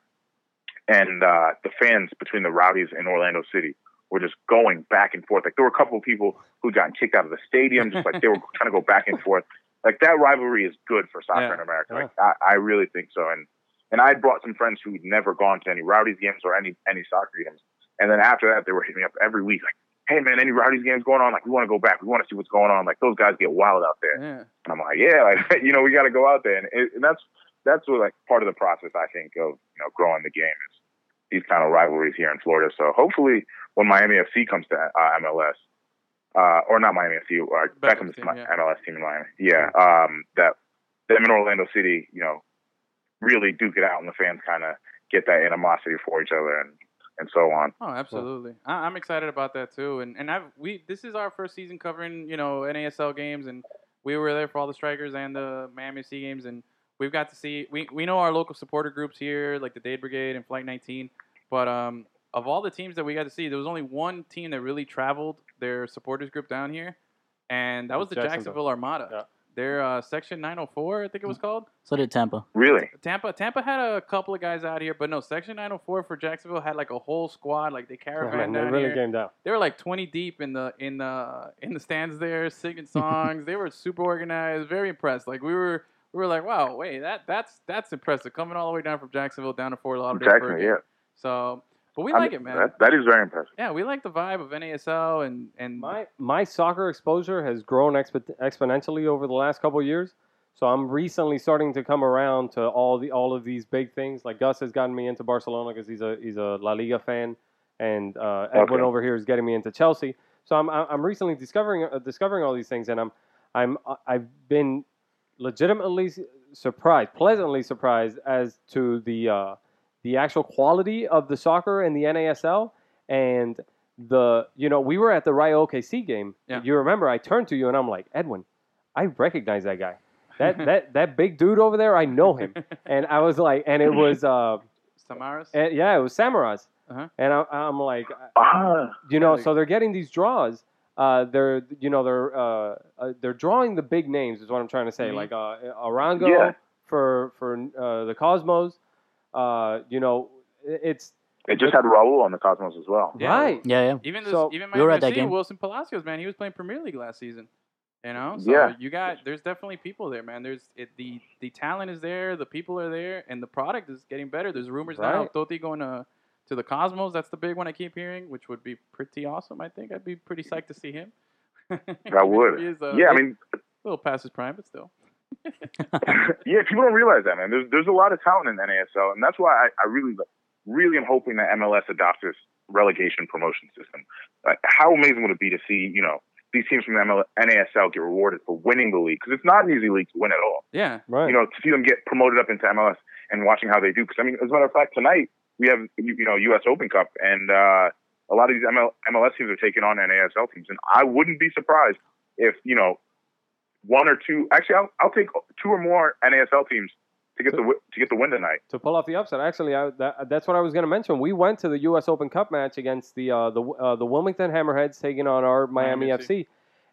And uh, the fans between the Rowdies and Orlando City were just going back and forth. Like there were a couple of people who'd gotten kicked out of the stadium, just like they were trying to go back and forth. Like that rivalry is good for soccer Yeah. in America. Like I, I really think so. And and I brought some friends who'd never gone to any Rowdies games or any any soccer games. And then after that, they were hitting me up every week, like, "Hey man, any Rowdies games going on? Like, we want to go back. We want to see what's going on. Like, those guys get wild out there." Yeah. And I'm like, "Yeah, like, you know, we got to go out there." And, it, and that's that's what like part of the process I think of you know growing the game is these kind of rivalries here in Florida. So hopefully when Miami FC comes to uh, MLS, uh, or not Miami FC, or Beckham's team, yeah. MLS team in Miami. Yeah, um, that them in Orlando City, you know, really duke it out, and the fans kind of get that animosity for each other and and so on. Oh, absolutely. I, I'm excited about that too. And and I've we this is our first season covering you know NASL games, and we were there for all the strikers and the Miami FC games, and we've got to see we we know our local supporter groups here, like the Dade Brigade and Flight 19, but um of all the teams that we got to see, there was only one team that really traveled their supporters group down here, and that was the Jacksonville. Jacksonville Armada. Yeah. Their uh, section 904, I think it was called. So did Tampa. Really, Tampa Tampa had a couple of guys out here, but no, Section 904 for Jacksonville had like a whole squad, like they Yeah, caravan man, they really here. came down. They were like 20 deep in the in the in the stands there, singing songs. they were super organized, very impressed. Like we were we were like, wow, wait, that that's that's impressive. Coming all the way down from Jacksonville down to Fort Lauderdale. for a Jackson, game. yeah, So, but we I like mean, it, man. That, that is very impressive. yeah, we like the vibe of NASL and and My my soccer exposure has grown expo- exponentially over the last couple of years. So I'm recently starting to come around to all the all of these big things. Like Gus has gotten me into Barcelona because he's a he's a La Liga fan, and uh, Edwin Okay. over here is getting me into Chelsea. So I'm I'm recently discovering uh, discovering all these things, and I'm I'm I've been legitimately surprised, pleasantly surprised as to the uh, the actual quality of the soccer in the NASL and the you know we were at the Rayo OKC game. Yeah. You remember I turned to you and I'm like Edwin, I recognize that guy. That that that big dude over there, I know him. And I was like, and it was uh, Samaras. and, yeah, it was Samaras. Uh-huh. And I, I'm like, Ah, you know, so they're getting these draws. Uh, they're you know they're uh, uh, they're drawing the big names is what I'm trying to say. Mhm. Like uh, Arango Yeah. for for uh, the Cosmos. Uh, you know, it- it's they just had Raul on the Cosmos as well. Yeah. right. Yeah, yeah. Even this, So- even We were Miami at that game. Wilson Palacios, man, he was playing Premier League last season. You know, so Yeah. you got there's definitely people there, man. There's it, the the talent is there, the people are there, and the product is getting better. There's rumors now of Totti going to to the Cosmos. That's the big one I keep hearing, which would be pretty awesome. I think I'd be pretty psyched to see him. I would. Is, uh, yeah, I mean, a little past his prime, but still. yeah, people don't realize that, man. There's there's a lot of talent in NASL, and that's why I, I really, really am hoping that MLS adopts this relegation promotion system. Like, how amazing would it be to see, you know, these teams from the ML, NASL get rewarded for winning the league? Because it's not an easy league to win at all. Yeah, Right. You know, to see them get promoted up into MLS and watching how they do. Because I mean, as a matter of fact, tonight we have you you know U.S. Open Cup, and uh, a lot of these ML, MLS teams are taking on NASL teams, and I wouldn't be surprised if you know one or two. Actually, I'll, I'll take two or more NASL teams to get the to get the win tonight. to pull off the upset. Actually, I, that, that's what I was going to mention. We went to the U.S. Open Cup match against the uh, the uh, the Wilmington Hammerheads taking on our Miami, Miami FC.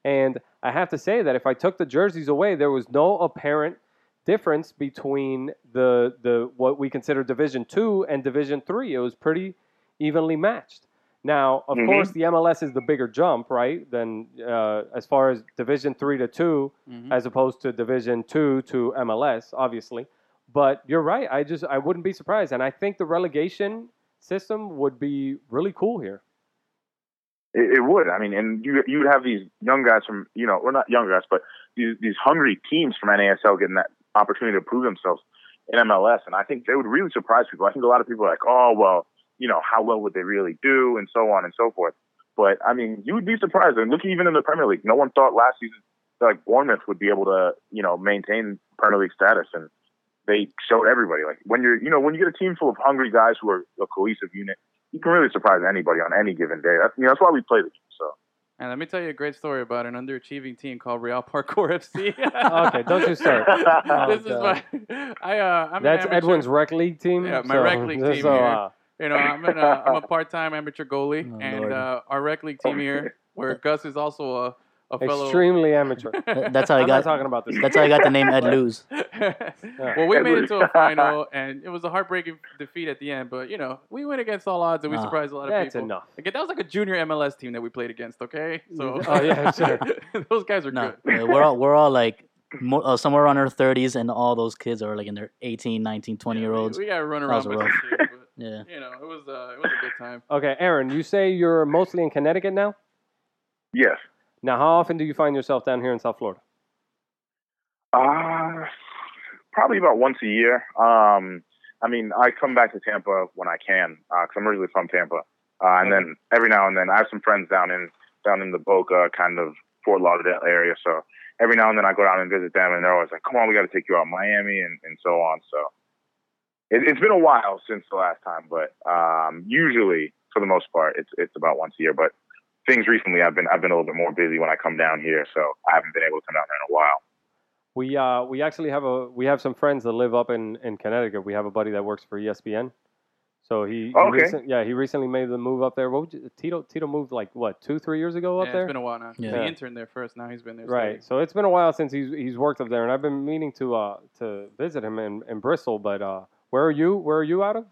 and I have to say that if I took the jerseys away, there was no apparent difference between the the what we consider Division Two and Division Three. It was pretty evenly matched. Now, of Mhm. course, the MLS is the bigger jump, right? Than uh, as far as Division Three to 2 Mhm. as opposed to Division Two to MLS, obviously. But you're right. I just I wouldn't be surprised, and I think the relegation system would be really cool here. It, it would. I mean, and you you would have these young guys from you know, or not young guys, but these these hungry teams from NASL getting that opportunity to prove themselves in MLS, and I think they would really surprise people. I think a lot of people are like, oh well, you know, how well would they really do, and so on and so forth. But I mean, you would be surprised. And look, even in the Premier League, no one thought last season that like Bournemouth would be able to you know maintain Premier League status, and they showed everybody. Like when you're you know when you get a team full of hungry guys who are a cohesive unit, you can really surprise anybody on any given day. That's you know that's why we play the game. So. And let me tell you a great story about an underachieving team called Real Parkour FC. Okay, don't you start. this is my. I uh, I'm That's Edwin's rec league team. Yeah, my so- rec league team so, here. uh, You know, I'm in a, I'm a part-time amateur goalie, Oh, and uh, our rec league team here, where Gus is also a, a fellow. extremely amateur. That's how I got. talking about this. That's how I got the name Ed Lose. well, we made it to a final, and it was a heartbreaking defeat at the end. But you know, we went against all odds, and we Ah. surprised a lot of That's people. enough. Okay, that was like a junior MLS team that we played against. Okay, so Oh, yeah, sure. those guys are No, good. uh, we're all we're all like mo- uh, somewhere around our 30s, and all those kids are like in their 18, 19, 20 year olds. We, we got to run That around was with rough. this here, but Yeah. you know, it was uh, it was a good time. Okay, Aaron, you say you're mostly in Connecticut now. Yes. Now, how often do you find yourself down here in South Florida? Uh, probably about once a year. Um, I mean, I come back to Tampa when I can because I'm originally from Tampa. Uh, and then every now and then, I have some friends down in down in the Boca, kind of Fort Lauderdale area. So every now and then, I go down and visit them, and they're always like, "Come on, we got to take you out to Miami," and, and so on. So it, it's been a while since the last time, but um, usually, for the most part, it's it's about once a year. But things recently, I've been I've been a little bit more busy when I come down here, so I haven't been able to come down there in a while. We uh we actually have a we have some friends that live up in in Connecticut. We have a buddy that works for ESPN. So he, he Okay. recent- yeah he recently made the move up there. What would you, Tito Tito moved like what two three years ago up yeah, there? it's been a while now. Yeah. He interned there first. Now he's been there. Right. So it's been a while since he's he's worked up there, and I've been meaning to uh to visit him in, in Bristol. But uh, where are you? Where are you out of?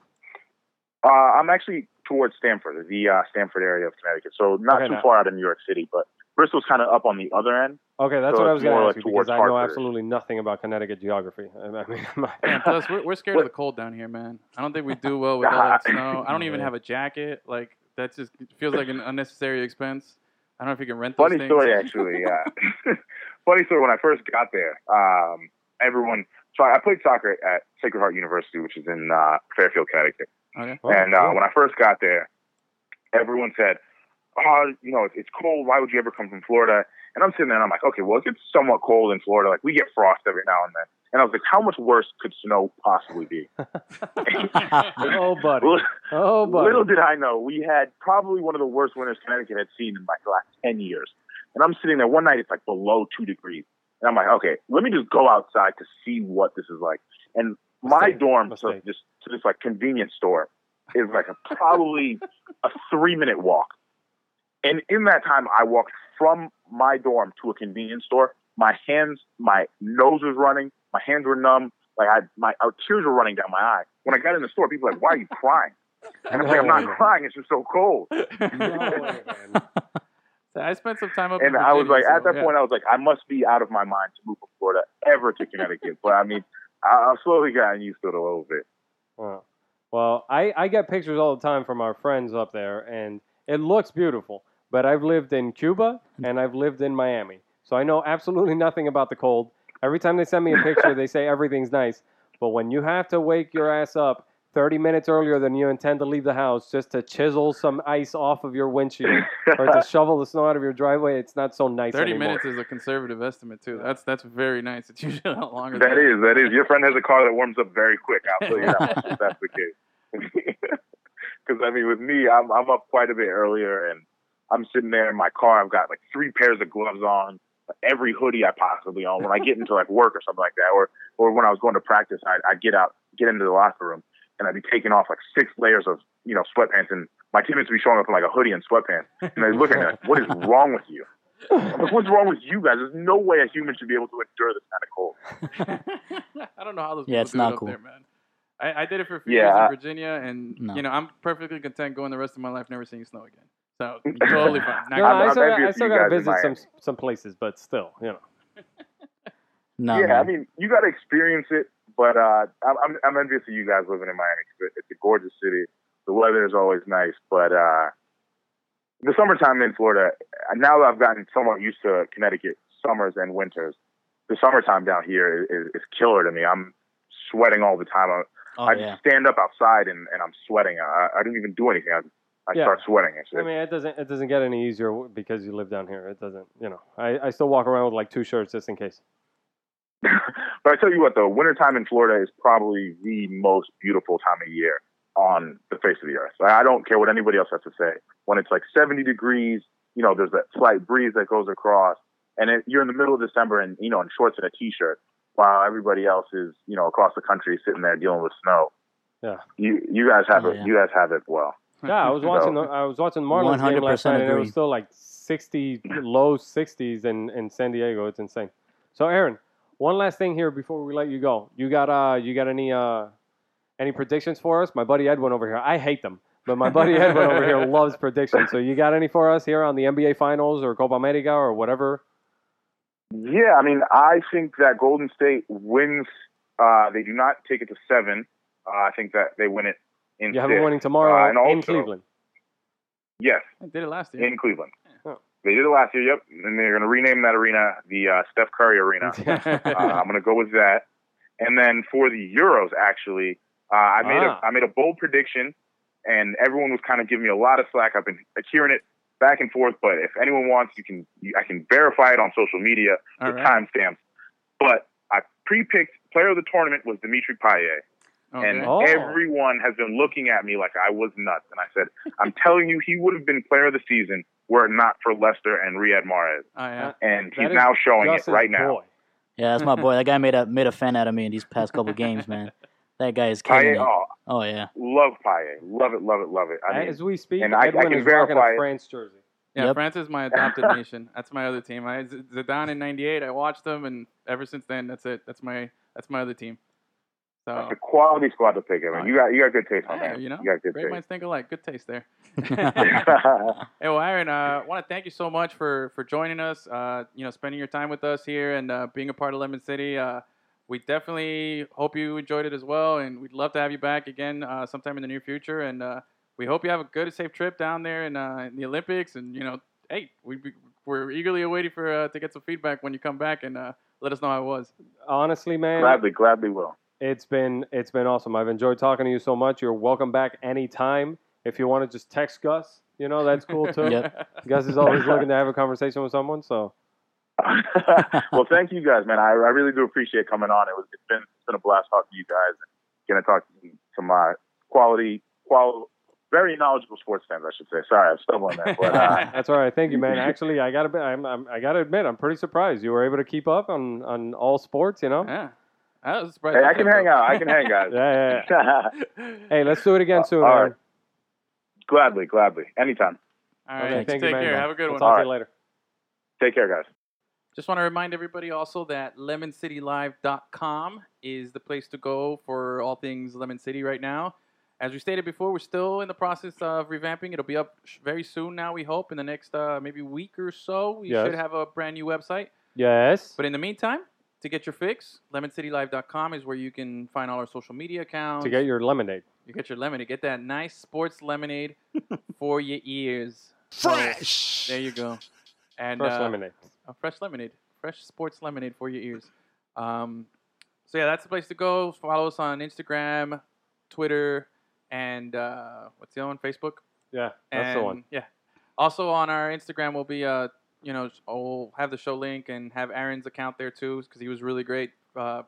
Uh, I'm actually towards Stamford, the uh, Stamford area of Connecticut. So not Okay, too now- far out of New York City, but Bristol's kind of up on the other end. Okay, that's So what I was going more to like ask you because towards I know absolutely nothing about Connecticut geography. I I mean, my- plus, we're, we're scared of the cold down here, man. I don't think we do well with all that snow. I don't even have a jacket. Like that just feels like an unnecessary expense. I don't know if you can rent those Funny things. story, actually. Uh, funny story. When I first got there, um, everyone. So I played soccer at Sacred Heart University, which is in uh, Fairfield, Connecticut. Okay. Oh, and uh, cool. when I first got there, everyone said, "Oh, you know, it's, it's cold. Why would you ever come from Florida?" And I'm sitting there, and I'm like, "Okay, well, it gets somewhat cold in Florida. Like we get frost every now and then." And I was like, "How much worse could snow possibly be?" oh buddy, oh buddy. Little did I know, we had probably one of the worst winters Connecticut had seen in like the last 10 years. And I'm sitting there one night, it's like below two degrees. And I'm like, okay, let me just go outside to see what this is like. And my Mistake. dorm to Mistake. this, to this like convenience store is like a, probably a three minute walk. And in that time, I walked from my dorm to a convenience store. My hands, my nose was running, my hands were numb. Like I, my tears were running down my eye. When I got in the store, people were like, "Why are you crying?" And I'm like, "I'm No not way. crying. It's just so cold." No way, man. So I spent some time up. There. And in I was like, Virginia, at that yeah. point, I was like, I must be out of my mind to move from Florida ever to Connecticut. but I mean, I- I've slowly gotten used to it a little bit. Wow. Well, I, I get pictures all the time from our friends up there, and it looks beautiful. But I've lived in Cuba and I've lived in Miami, so I know absolutely nothing about the cold. Every time they send me a picture, they say everything's nice. But when you have to wake your ass up 30 minutes earlier than you intend to leave the house just to chisel some ice off of your windshield or to shovel the snow out of your driveway, it's not so nice Thirty anymore. minutes is a conservative estimate too. That's that's very nice. It's usually a lot longer. That than is, that is. Your friend has a car that warms up very quick. I'll tell you that if that's the case. Because I mean, with me, I'm I'm up quite a bit earlier, and I'm sitting there in my car. I've got like three pairs of gloves on, every hoodie I possibly own. When I get into like work or something like that, or or when I was going to practice, I I get out, get into the locker room, and I'd be taking off like six layers of you know sweatpants, and my teammates would be showing up in like a hoodie and sweatpants, and they look at me like, "What is wrong with you?" I'm like, "What's wrong with you guys? There's no way a human should be able to endure this kind of cold." I don't know how those Yeah, people it's do not it up cool. there, man. I, I did it for a few Yeah, years in I- Virginia, and No. you know I'm perfectly content going the rest of my life never seeing snow again. So totally fine. No, I'm- I still, got, I still got to visit some some places, but still, you know. No, yeah, man. I mean, you got to experience it, but uh, I'm, I'm I'm envious of you guys living in Miami. 'cause it- It's a gorgeous city. The weather is always nice, but uh, the summertime in Florida. Now that I've gotten somewhat used to Connecticut summers and winters, the summertime down here is, is killer to me. I'm sweating all the time. I, oh I yeah. just stand up outside and, and I'm sweating. I, I don't even do anything. I, I Yeah. start sweating. It's, I mean, it doesn't it doesn't get any easier w- because you live down here. It doesn't, you know. I, I still walk around with like two shirts just in case. but I tell you what, though, wintertime in Florida is probably the most beautiful time of year on the face of the earth. I don't care what anybody else has to say. When it's like 70 degrees, you know, there's that slight breeze that goes across, and it, you're in the middle of December and, you know, in shorts and a t-shirt, while everybody else is, you know, across the country sitting there dealing with snow. Yeah. You you guys have Oh, it. yeah. You guys have it well. Yeah, I was watching the I was watching the Marlins game last night, and it was still like 60, low 60s in, in San Diego. It's insane. So, Aaron, one last thing here before we let you go. You got uh you got any uh any predictions for us? My buddy Edwin over here. I hate them, but my buddy Edwin over here loves predictions. So, you got any for us here on the NBA Finals or Copa America or whatever? Yeah, I mean, I think that Golden State wins. Uh, they do not take it to seven. Uh, I think that they win it in You have six. them winning tomorrow Uh, and in Cleveland. Yes, I did it last year. in Cleveland. They did it last year. Yep, and they're going to rename that arena the uh, Steph Curry Arena. uh, I'm going to go with that. And then for the Euros, actually, uh, I made Ah. a I made a bold prediction and everyone was kind of giving me a lot of slack. I've been hearing it back and forth, but if anyone wants, you can you, I can verify it on social media All with right. timestamps. But I pre-picked player of the tournament was Dimitri Payet, Okay. and Oh. everyone has been looking at me like I was nuts. And I said, I'm telling you, he would have been player of the season were it not for Leicester and Riyad Mahrez, Oh, yeah. Uh, and he's now showing Gus's it right now. Yeah, that's my boy. That guy made a made a fan out of me in these past couple games, man. That guy is killing Payet, it. oh, Oh yeah. love Payet, love it, love it, love it. I mean, As we speak, and I- I can is rocking verify a. France jersey. Yeah, Yep. France is my adopted nation. That's my other team. I Z- Zidane in '98. I watched them, and ever since then, that's it. That's my that's my other team. So It's a quality squad to pick. I mean, you got you got good taste on yeah, that. you know, you got good great taste. minds think alike. Good taste there. Hey, well, Aaron, uh, I want to thank you so much for for joining us. Uh, you know, spending your time with us here and uh, being a part of Lemon City. Uh, we definitely hope you enjoyed it as well, and we'd love to have you back again uh, sometime in the near future. And uh, we hope you have a good, safe trip down there in, uh, in the Olympics. And you know, hey, we we're eagerly awaiting for uh, to get some feedback when you come back and uh, let us know how it was. Honestly, man, gladly, gladly will. It's been it's been awesome. I've enjoyed talking to you so much. You're welcome back anytime. If you want to just text Gus, you know that's cool too. Yep. Gus is always looking to have a conversation with someone. So well, thank you guys, man. I, I really do appreciate coming on. It was it's been it's been a blast talking to you guys and getting to talk to some uh, quality, quality, very knowledgeable sports fans, I should say. Sorry, I'm stumbling there, but uh, that's all right. Thank you, man. Actually, I gotta be, I'm, I'm, I gotta admit, I'm pretty surprised you were able to keep up on on all sports. You know. Yeah, I was surprised. hey, I can kept hang up. out. I can hang, guys. Yeah, yeah, yeah. Hey, let's do it again soon. all Aaron. gladly, gladly, anytime. All right, Okay, thank take you, man. care. Have a good We'll one. talk to All you later. Take care, guys. Just want to remind everybody also that lemoncitylive.com is the place to go for all things Lemon City right now. As we stated before, we're still in the process of revamping. It'll be up very soon now, we hope. In the next uh, maybe week or so, we Yes. should have a brand new website. Yes. But in the meantime, to get your fix, lemoncitylive.com is where you can find all our social media accounts. To get your lemonade. you get your lemonade. Get that nice sports lemonade for your ears. So, Fresh. there you go. And Fresh uh, lemonade. a fresh lemonade, fresh sports lemonade for your ears. Um, so yeah, that's the place to go. Follow us on Instagram, Twitter, and uh, what's the other one? Facebook. Yeah, that's the one. Yeah. Also on our Instagram will be uh, you know, we'll have the show link and have Aaron's account there too because he was really great, uh,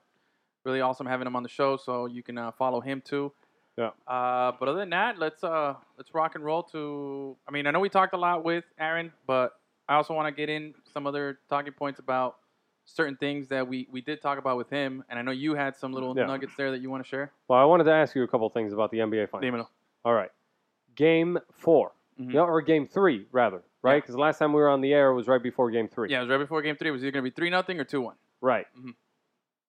really awesome having him on the show. So you can uh, follow him too. Yeah. Uh, but other than that, let's uh, let's rock and roll to. I mean, I know we talked a lot with Aaron, but I also want to get in some other talking points about certain things that we, we did talk about with him, and I know you had some little Yeah. nuggets there that you want to share. Well, I wanted to ask you a couple things about the NBA Finals. Dímelo. All right. Game 4 Mhm. Yeah, or game three, rather, right? Because last time we were on the air, was right before game three. Yeah, it was right before Game Three. It was either going to be three nothing or two one. Right. Mhm.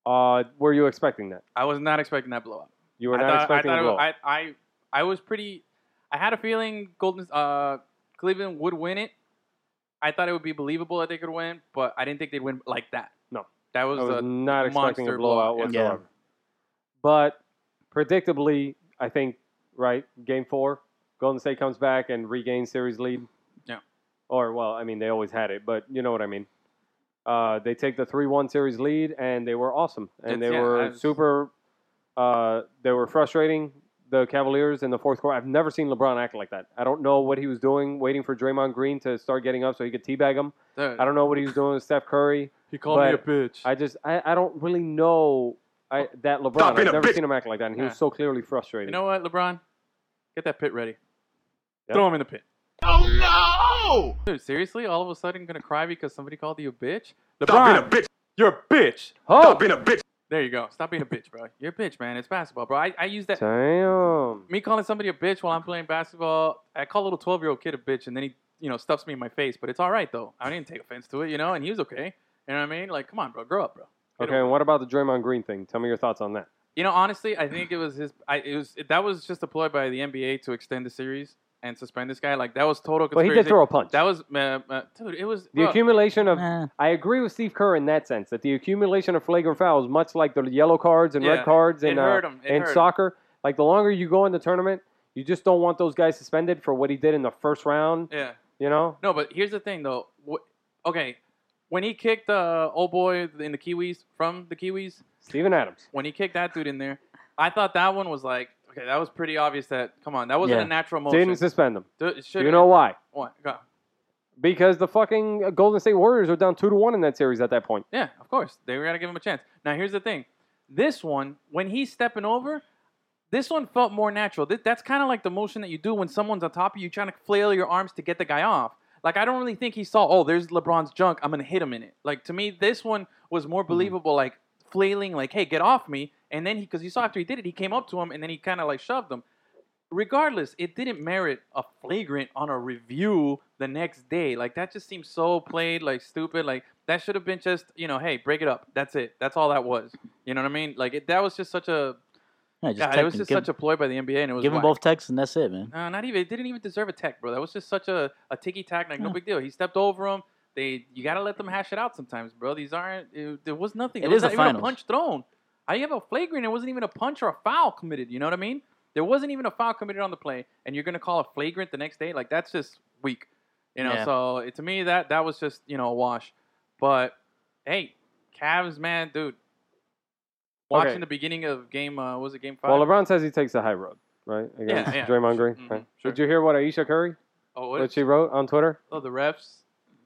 Uh, were you expecting that? I was not expecting that blowout. You were I not thought, expecting I a thought blow. was, I, I I was pretty. I had a feeling Golden uh, Cleveland would win it. I thought it would be believable that they could win, but I didn't think they'd win like that. No. that was, I was a not expecting a monster blowout blowout, yeah. whatsoever. But predictably, I think right game four, Golden State comes back and regains series lead. Yeah. Or well, I mean they always had it, but you know what I mean. Uh, they take the three-one series lead, and they were awesome, and It's- they yeah, were I was- super. Uh, they were frustrating the Cavaliers in the fourth quarter. I've never seen LeBron act like that. I don't know what he was doing, waiting for Draymond Green to start getting up so he could teabag him. Dude, I don't know what he was doing with Steph Curry. he called me a bitch. I just I, I don't really know I, that LeBron. Stop I've never bitch. seen him act like that, and he Yeah. was so clearly frustrated. you know what, LeBron? Get that pit ready. Yep. Throw him in the pit. Oh no! Dude, seriously? All of a sudden gonna cry because somebody called you a bitch? Stop being a bitch. you're a bitch. oh, Stop being a bitch. There you go. Stop being a bitch, bro. You're a bitch, man. It's basketball, bro. I, I use that. damn. me calling somebody a bitch while I'm playing basketball, I call a little 12 year old kid a bitch, and then he, you know, stuffs me in my face. But it's all right though. I didn't take offense to it, you know, and he was okay. You know what I mean? Like, come on, bro, grow up, bro. Get Okay, over and what about the Draymond Green thing? Tell me your thoughts on that. You know, honestly, I think it was his. I, it was that was just deployed by the NBA to extend the series and suspend this guy. Like that was total. Well, he did throw a punch. That was, uh, uh, dude. It was the bro, accumulation of I agree with Steve Kerr in that sense that the accumulation of flagrant fouls, much like the yellow cards and Yeah, red cards in uh, in hurt him. soccer, like the longer you go in the tournament, you just don't want those guys suspended for what he did in the first round. Yeah. You know, No, but here's the thing though. Wh- okay, when he kicked the uh, old boy in the Kiwis from the Kiwis, Steven Adams. when he kicked that dude in there, I thought that one was like, Okay, that was pretty obvious. That come on, that wasn't Yeah. a natural motion. Didn't suspend it Do should've you know been- why? Go. Because the fucking Golden State Warriors are down two to one in that series at that point. Yeah, of course. They got to give him a chance. Now, here's the thing. This one, when he's stepping over, this one felt more natural. Th- That's kind of like the motion that you do when someone's on top of you, trying to flail your arms to get the guy off. Like, I don't really think he saw, oh, there's LeBron's junk. I'm going to hit him in it. Like, to me, this one was more hmm. believable, like flailing, like, hey, get off me. And then he, because you saw after he did it, he came up to him and then he kind of like shoved him. Regardless, it didn't merit a flagrant on a review the next day. Like that just seems so played, like stupid. Like that should have been just, you know, hey, break it up. That's it. That's all that was. You know what I mean? Like it, that was just such a, Yeah, just God, it was just give, such a ploy by the NBA, and it was give them whack. both texts and that's it, man. No, not even. It didn't even deserve a tech, bro. That was just such a, a ticky tack. Like no big deal. He stepped over him. They, you gotta let them hash it out sometimes, bro. These aren't. It, there was nothing. It There was is the even a finals. punch thrown. How you have a flagrant? It wasn't even a punch or a foul committed. You know what I mean? There wasn't even a foul committed on the play, and you're gonna call a flagrant the next day? Like that's just weak. You know. Yeah. So it, to me, that that was just you know a wash. But hey, Cavs, man, dude. Watching Okay. the beginning of game, uh, what was it game five? Well, LeBron says he takes the high road, right? Against Yeah, yeah. Draymond Green. Mhm, right? sure. Did you hear what Ayesha Curry, oh, what, what? she wrote on Twitter? oh, the refs.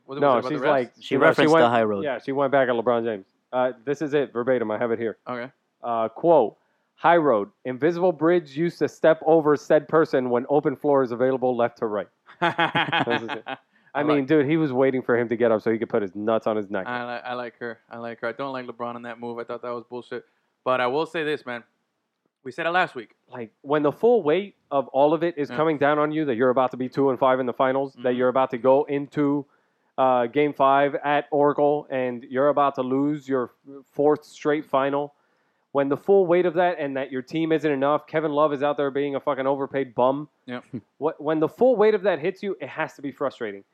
What no, it she's the refs? like She no, referenced went, the high road. Yeah, she went back at LeBron James. Uh, this is it verbatim. I have it here. okay. Uh, quote: High road. Invisible bridge used to step over said person when open floor is available left to right. This is it. I, I mean, like- dude, he was waiting for him to get up so he could put his nuts on his neck. I like, I like her. I like her. I don't like LeBron on that move. I thought that was bullshit. But I will say this, man. We said it last week. like when the full weight of all of it is Yeah. coming down on you, that you're about to be two and five in the finals, that Mhm. you're about to go into uh, Game Five at Oracle, and you're about to lose your fourth straight final. When the full weight of that, and that your team isn't enough, Kevin Love is out there being a fucking overpaid bum. Yep. What when the full weight of that hits you, it has to be frustrating.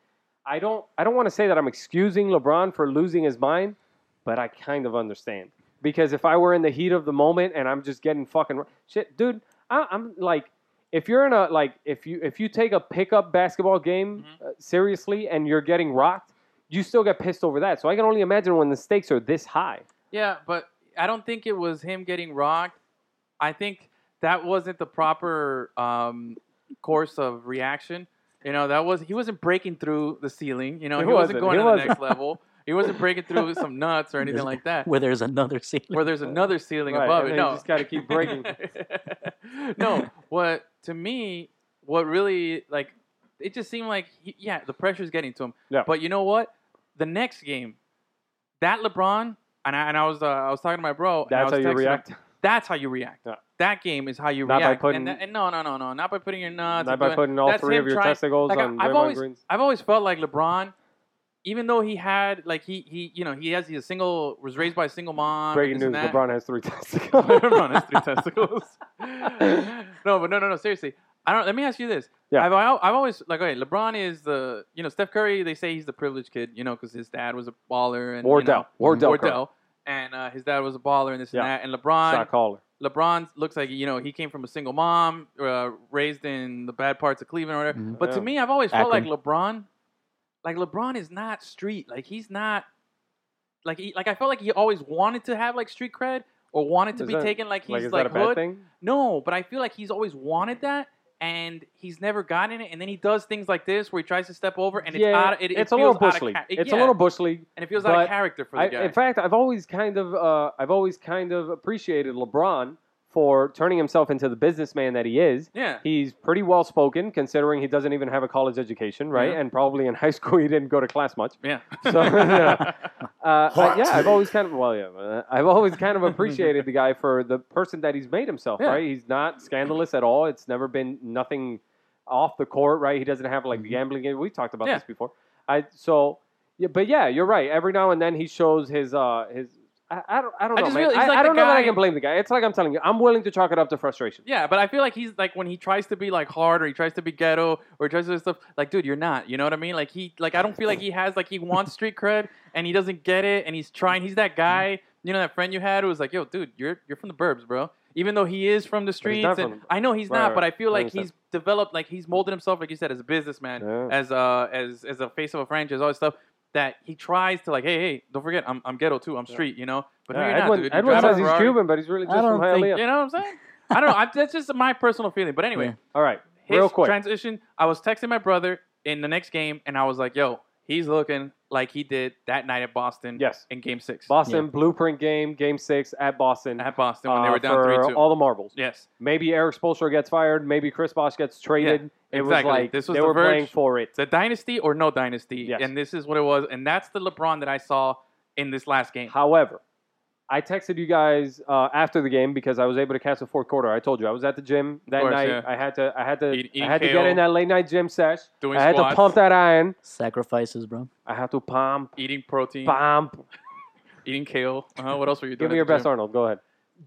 I don't I don't want to say that I'm excusing LeBron for losing his mind, but I kind of understand because if I were in the heat of the moment and I'm just getting fucking shit, dude, I, I'm like, if you're in a like if you if you take a pickup basketball game Mm-hmm. uh, seriously and you're getting rocked, you still get pissed over that. So I can only imagine when the stakes are this high. Yeah, but I don't think it was him getting rocked. I think that wasn't the proper um, course of reaction. You know, that was he wasn't breaking through the ceiling. You know, He he, wasn't wasn't. going He to wasn't. the next level. He wasn't breaking through some nuts or anything like that. Where there's another ceiling. Where there's another ceiling Right, above and it. then you No, just gotta keep breaking. no, what to me, what really like, it just seemed like he, yeah, the pressure's getting to him. Yeah. But you know what? The next game, that LeBron, and I, and I was uh, I was talking to my bro. and I That's how you texting him, react. That's how you react. Yeah. That game is how you Not by react. putting- and, that, and no, no, no, no, not by putting your nuts. Not by doing- putting all three of your trying- testicles like, I- on I've always, Green's. I've always felt like LeBron, even though he had like he he you know he has he's a single was raised by a single mom. Breaking news. LeBron has three testicles. LeBron has three testicles. no, but no, no, no. Seriously, I don't. Let me ask you this. Yeah. I've, I've always like okay. LeBron is the you know Steph Curry. They say he's the privileged kid. You know because his dad was a baller and Wardell. You know, Wardell. Wardell. And uh, his dad was a baller and this Yeah. and that. And LeBron, Shot caller. LeBron looks like you know he came from a single mom, uh, raised in the bad parts of Cleveland or whatever. Mhm. But to me, I've always felt Akron. like LeBron, like LeBron is not street. Like he's not, like he, like I felt like he always wanted to have like street cred or wanted to Is be that- taken like he's Like, is like, that a bad hood. thing? No, but I feel like he's always wanted that. And he's never gotten it, and then he does things like this where he tries to step over, and it's yeah, out. Of, it, it it's a little out bush league. cha- It's yeah, a little bush league. and it feels out of character for the I, guy. in fact, I've always kind of, uh, I've always kind of appreciated LeBron for turning himself into the businessman that he is. yeah, He's pretty well spoken, considering he doesn't even have a college education, right? Yeah. And probably in high school he didn't go to class much. yeah. So, yeah. Uh, I- yeah, I've always kind of, well, yeah, uh, I've always kind of appreciated the guy for the person that he's made himself, Yeah. right? He's not scandalous at all. It's never been nothing off the court, right? He doesn't have like the gambling game. We talked about Mm-hmm. Yeah. this before. I so, yeah, but yeah, you're right. Every now and then he shows his uh his. I, I don't, I don't I know, just man. really- I, like I don't know that I can blame the guy. It's like I'm telling you, I'm willing to chalk it up to frustration. Yeah, but I feel like he's like when he tries to be like hard or he tries to be ghetto or he tries to do stuff like, dude, you're not. You know what I mean? Like he like I don't feel like he has like he wants street cred and he doesn't get it and he's trying. He's that mm-hmm. guy. You know that friend you had who was like, yo, dude, you're you're from the burbs, bro. Even though he is from the streets, and from- I know he's Right, not, right. but I feel like understand. he's developed, like he's molded himself, like you said, as a businessman, Yeah. as a as as a face of a franchise, all this stuff. That he tries to like, hey, hey, don't forget, I'm I'm ghetto too, I'm street, you know. But no, Yeah, you're not, Edwin, dude. Edwin says he's Cuban, but he's really just from think- Hialeah. You know what I'm saying? I don't know. I, that's just my personal feeling. But anyway, Yeah. All right, his real quick. transition. I was texting my brother in the next game, and I was like, "Yo, he's looking like he did that night at Boston. Yes. in Game Six Boston blueprint game, game six at Boston. at Boston when they uh, were down for three two. all the marbles. yes, Maybe Erik Spoelstra gets fired. Maybe Chris Bosh gets traded. Yeah, it was exactly. like This was they the were playing for it. it's a dynasty or no dynasty, Yes. and this is what it was. And that's the LeBron that I saw in this last game. However, I texted you guys uh, after the game because I was able to catch the fourth quarter. I told you I was at the gym that course, night. yeah. I had to. I had to. Eat- eating I had to get in that late night gym sesh. Doing I had squats. to pump that iron. Sacrifices, bro. I had to pump, eating protein, pump. eating kale. Uh-huh. What else were you doing? Give me your best, gym? Arnold. Go ahead.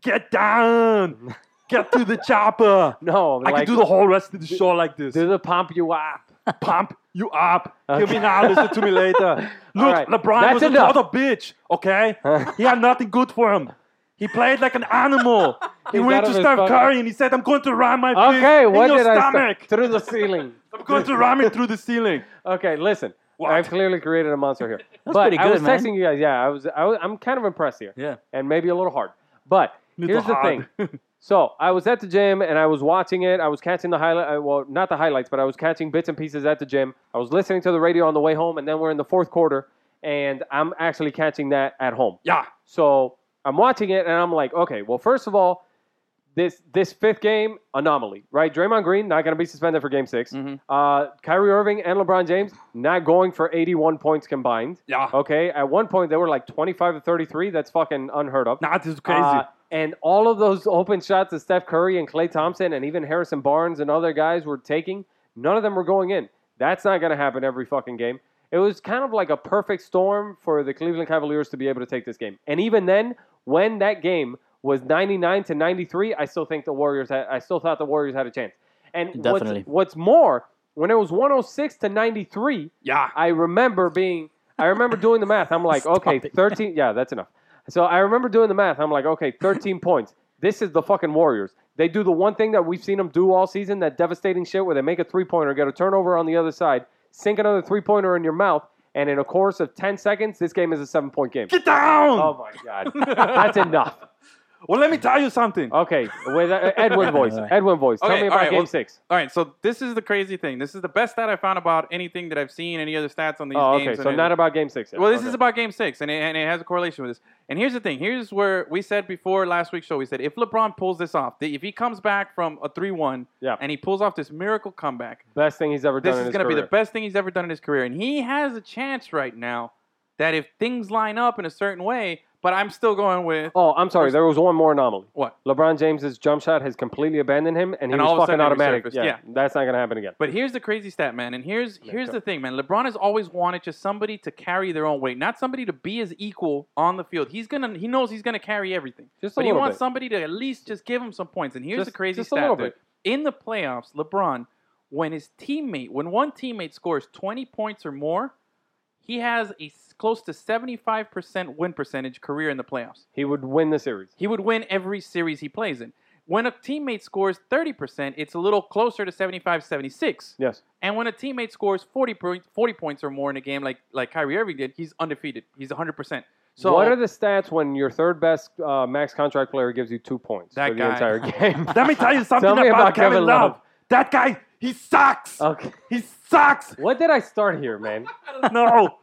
Get down. Get to the chopper. No, I like, can do the whole rest of the show like this. do the pump you up. Pump you up. Hear me now. Listen to me later. Look, right. LeBron That's was enough. another bitch. Okay, he had nothing good for him. He played like an animal. He went to Steph Curry and he said, "I'm going to ram my Okay, what did I stomach. say? Through the ceiling. I'm going to ram it through the ceiling." Okay, listen. What? I've clearly created a monster here. but pretty good, I was man. texting you guys. Yeah, I was, I was. I'm kind of impressed here. Yeah. and maybe a little hard. But here's the hard. thing. So I was at the gym and I was watching it. I was catching the highlight. uh, Well, not the highlights, but I was catching bits and pieces at the gym. I was listening to the radio on the way home, and then we're in the fourth quarter, and I'm actually catching that at home. Yeah. So I'm watching it, and I'm like, okay. Well, first of all, this this fifth game anomaly, right? Draymond Green not going to be suspended for Game 6 Mhm. Uh, Kyrie Irving and LeBron James not going for 81 points combined. Yeah. Okay. At one point they were like 25 to 33. That's fucking unheard of. Nah, this is crazy. Uh, and all of those open shots that Steph Curry and Klay Thompson and even Harrison Barnes and other guys were taking, none of them were going in. That's not going to happen every fucking game. It was kind of like a perfect storm for the Cleveland Cavaliers to be able to take this game. And even then, when that game was 99 to 93, I still think the Warriors had, I still thought the Warriors had a chance. And Definitely. what's, what's more, when it was 106 to 93, yeah. I remember being, I remember doing the math. I'm like, okay, it. 13, yeah, that's enough. So I remember doing the math. I'm like, okay, 13 points. This is the fucking Warriors. They do the one thing that we've seen them do all season, that devastating shit where they make a three pointer, get a turnover on the other side, sink another three pointer in your mouth, and in a course of 10 seconds, this game is a seven point game. Get down. Oh my God. That's enough. Well, let me tell you something. Okay, with uh, Edwin voice. All right. Edwin voice. Tell Okay, me all about right, game well- six. All right, so this is the crazy thing. This is the best stat I found about anything that I've seen, any other stats on these Oh, games. okay, and so it- not about game six. yet. Well, this Okay. is about Game Six, and it, and it has a correlation with this. And here's the thing. Here's where we said before last week's show. We said if LeBron pulls this off, if he comes back from a three-one, Yeah. and he pulls off this miracle comeback, best thing he's ever done this in is going to be the best thing he's ever done in his career. And he has a chance right now that if things line up in a certain way, but I'm still going with Oh, I'm sorry. There was one more anomaly. what? LeBron James's jump shot has completely abandoned him, and he And was fucking automatic. Yeah, Yeah. that's not gonna happen again. But here's the crazy stat, man. And here's here's go. the thing, man. LeBron has always wanted just somebody to carry their own weight, not somebody to be his equal on the field. He's gonna he knows he's gonna carry everything. Just a but he wants bit. somebody to at least just give him some points. And here's Just- the crazy just a stat, dude. In the playoffs, LeBron, when his teammate, when one teammate scores 20 points or more, he has a close to 75% win percentage career in the playoffs. He would win the series. He would win every series he plays in. When a teammate scores 30%, it's a little closer to 75 76. Yes. And when a teammate scores 40 points, 40 points or more in a game like, like Kyrie Irving did, he's undefeated. He's 100%. So what are the stats when your third best uh, max contract player gives you two points That for the guy. entire game? Let me tell you something Tell about, about Kevin, Kevin Love. Love. That guy, he sucks. okay. He sucks. What did I start here, man? no.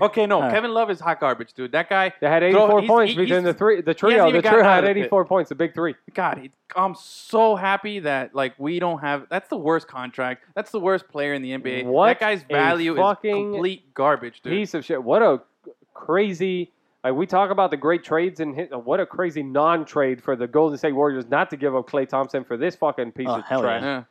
Okay, no, All right. Kevin Love is hot garbage, dude. That guy, They had Throw- 84 he's- points he- between the three. The trio. The even trio gotten out had of it. 84 points. The big three. God, he, I'm so happy that like we don't have. That's the worst contract. That's the worst player in the NBA. What that guy's a value is fucking complete garbage, dude. Piece of shit. What a crazy. Like we talk about the great trades and hit, what a crazy non-trade for the Golden State Warriors not to give up Klay Thompson for this fucking piece Oh, of hell trash. yeah.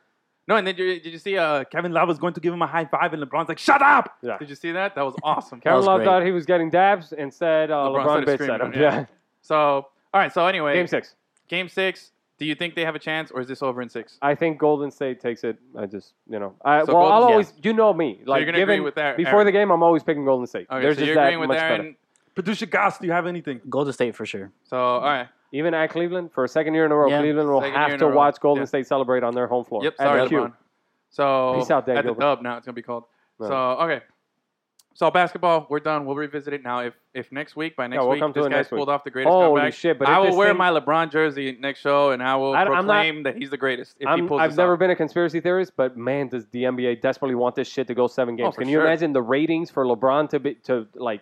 No, and then did you, did you see? Uh, Kevin Love was going to give him a high five, and LeBron's like, "Shut up!" Yeah. did you see that? That was awesome. Kevin was Love great. thought he was getting dabs and said uh, LeBron LeBron, started bitch at him. yeah. Yeah. So, all right. So anyway, Game six. Game six. Do you think they have a chance, or is this over in six? I think Golden State takes it. I just, you know, I, So well, Golden- I'll yeah. always, you know me, like you're gonna agree with Aaron- before Aaron. the game, I'm always picking Golden State. Okay, They're so just you're that agreeing with much Aaron. better. Producer Gus, do you have anything? Golden State for sure. So, all right. Even at Cleveland for a second year in a row, Yeah. Cleveland will Second year have in to a row. watch Golden Yeah. State celebrate on their home floor. Yep. at Sorry, the Q. LeBron. So Peace out, Dan at the Gilbert. dub now it's gonna be called. No. So okay. So basketball, we're done. We'll revisit it now. If if next week by next we'll week come to this it guy's next week. pulled off the greatest Holy comeback, shit, but I will this wear thing- my LeBron jersey next show, and I will I- I'm not- proclaim that he's the greatest if he I'm, pulls I've this never off. been a conspiracy theorist, but man, does the NBA desperately want this shit to go seven oh, games? Oh, for Can you sure. imagine the ratings for LeBron to be to like,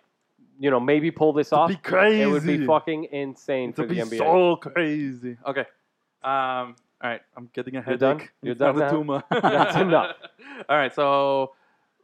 you know, maybe pull this off? be crazy. It would be fucking insane It for would the be NBA. so crazy. Okay. Um. All right. I'm getting a You're headache. done? You're It's done not a now? tumor. That's enough. All right. So,